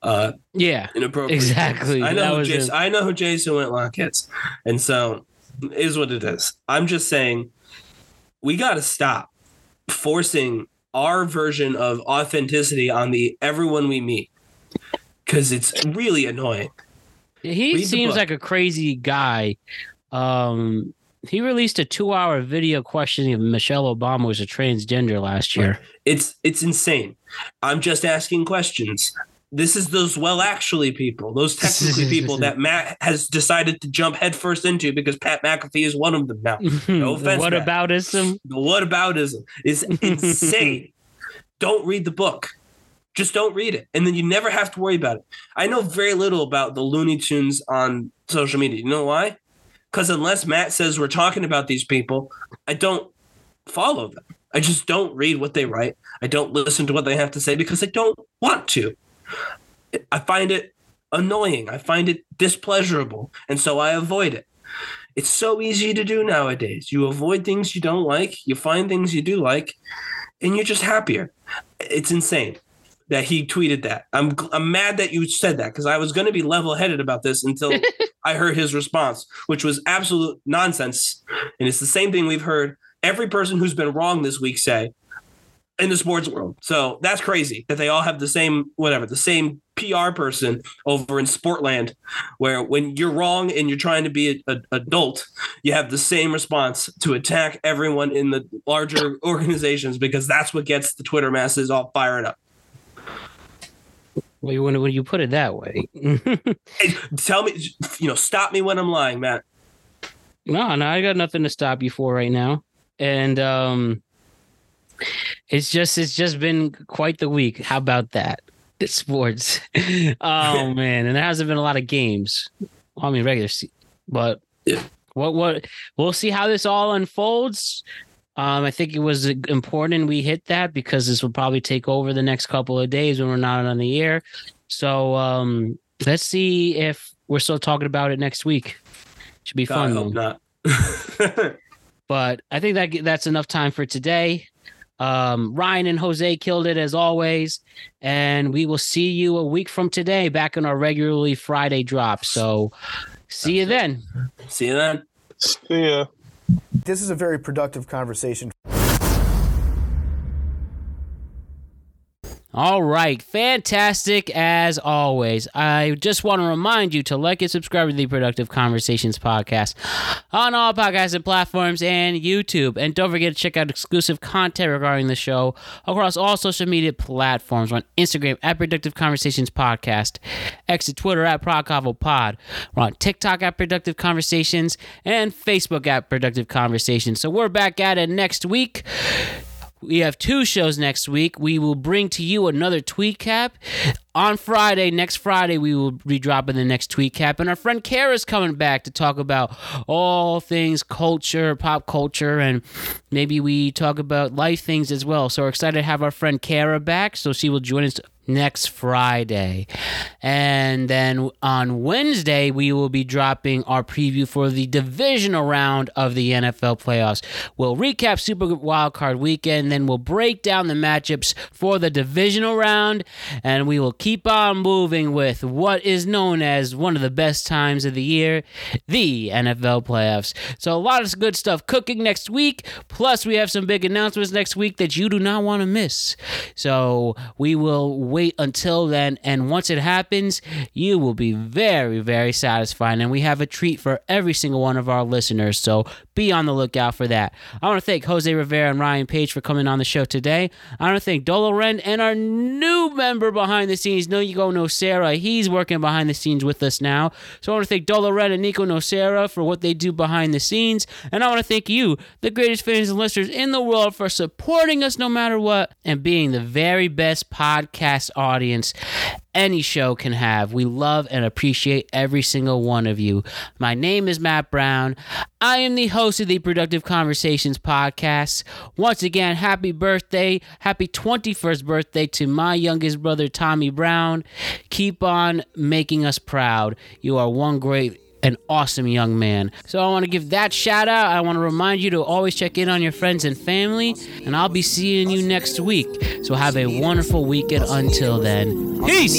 uh, Yeah. inappropriate. Exactly. things. I know That who Jason, him. I know who Jason Whitlock is, and so is what it is. I'm just saying we got to stop forcing our version of authenticity on the everyone we meet because it's really annoying. He Read seems like a crazy guy. Um, he released a two-hour video questioning if Michelle Obama was a transgender last year. It's it's insane. I'm just asking questions. This is those well actually people, those technically people that Matt has decided to jump headfirst into because Pat McAfee is one of them now. No offense, what aboutism? The whataboutism is insane. don't read the book. Just don't read it. And then you never have to worry about it. I know very little about the Looney Tunes on social media. You know why? Because unless Matt says we're talking about these people, I don't follow them. I just don't read what they write. I don't listen to what they have to say because I don't want to. I find it annoying. I find it displeasurable. And so I avoid it. It's so easy to do nowadays. You avoid things you don't like, you find things you do like, and you're just happier. It's insane that he tweeted that. I'm I'm mad that you said that because I was going to be level-headed about this until I heard his response, which was absolute nonsense. And it's the same thing we've heard every person who's been wrong this week say in the sports world. So that's crazy that they all have the same whatever, the same PR person over in Sportland, where when you're wrong and you're trying to be an adult, you have the same response to attack everyone in the larger organizations because that's what gets the Twitter masses all fired up. Well, when, when you put it that way, tell me, you know, stop me when I'm lying, Matt. no, no, I got nothing to stop you for right now, and um, it's just it's just been quite the week. How about that? It's sports. oh man, and there hasn't been a lot of games. I mean, regular, se- but Yeah. what what we'll see how this all unfolds. Um, I think it was important we hit that because this will probably take over the next couple of days when we're not on the air. So um, let's see if we're still talking about it next week. Should be I fun. hope not. But I think that that's enough time for today. Um, Ryan and Jose killed it as always, and we will see you a week from today back in our regularly Friday drop. So, see you then. See you then. See ya. This is a very productive conversation. All right, fantastic as always. I just want to remind you to like and subscribe to the Productive Conversations podcast on all podcasting platforms and YouTube. And don't forget to check out exclusive content regarding the show across all social media platforms. We're on Instagram at Productive Conversations Podcast, exit Twitter at Pod. We're on TikTok at Productive Conversations and Facebook at Productive Conversations. So we're back at it next week. We have two shows next week. We will bring to you another tweet cap. On Friday, next Friday, we will be dropping the next tweet cap. And our friend Kara's coming back to talk about all things culture, pop culture, and maybe we talk about life things as well. So we're excited to have our friend Kara back. So she will join us next Friday. And then on Wednesday, we will be dropping our preview for the divisional round of the NFL playoffs. We'll recap Super Wildcard weekend, then we'll break down the matchups for the divisional round, and we will keep on moving with what is known as one of the best times of the year, the NFL playoffs. So a lot of good stuff cooking next week. Plus, we have some big announcements next week that you do not want to miss. So we will wait until then. And once it happens, you will be very, very satisfied. And we have a treat for every single one of our listeners. So be on the lookout for that. I want to thank Jose Rivera and Ryan Page for coming on the show today. I want to thank Dolo Ren and our new member behind the scenes, Nico Nocera. He's working behind the scenes with us now. So I want to thank Dolo Ren and Nico Nocera for what they do behind the scenes. And I want to thank you, the greatest fans and listeners in the world, for supporting us no matter what and being the very best podcast audience any show can have. We love and appreciate every single one of you. My name is Matt Brown. I am the host of the Productive Conversations podcast. Once again, happy birthday, happy 21st birthday to my youngest brother, Tommy Brown. Keep on making us proud. You are one great an awesome young man. So I want to give that shout out. I want to remind you to always check in on your friends and family, and I'll be seeing you next week. So have a wonderful weekend until then. Peace!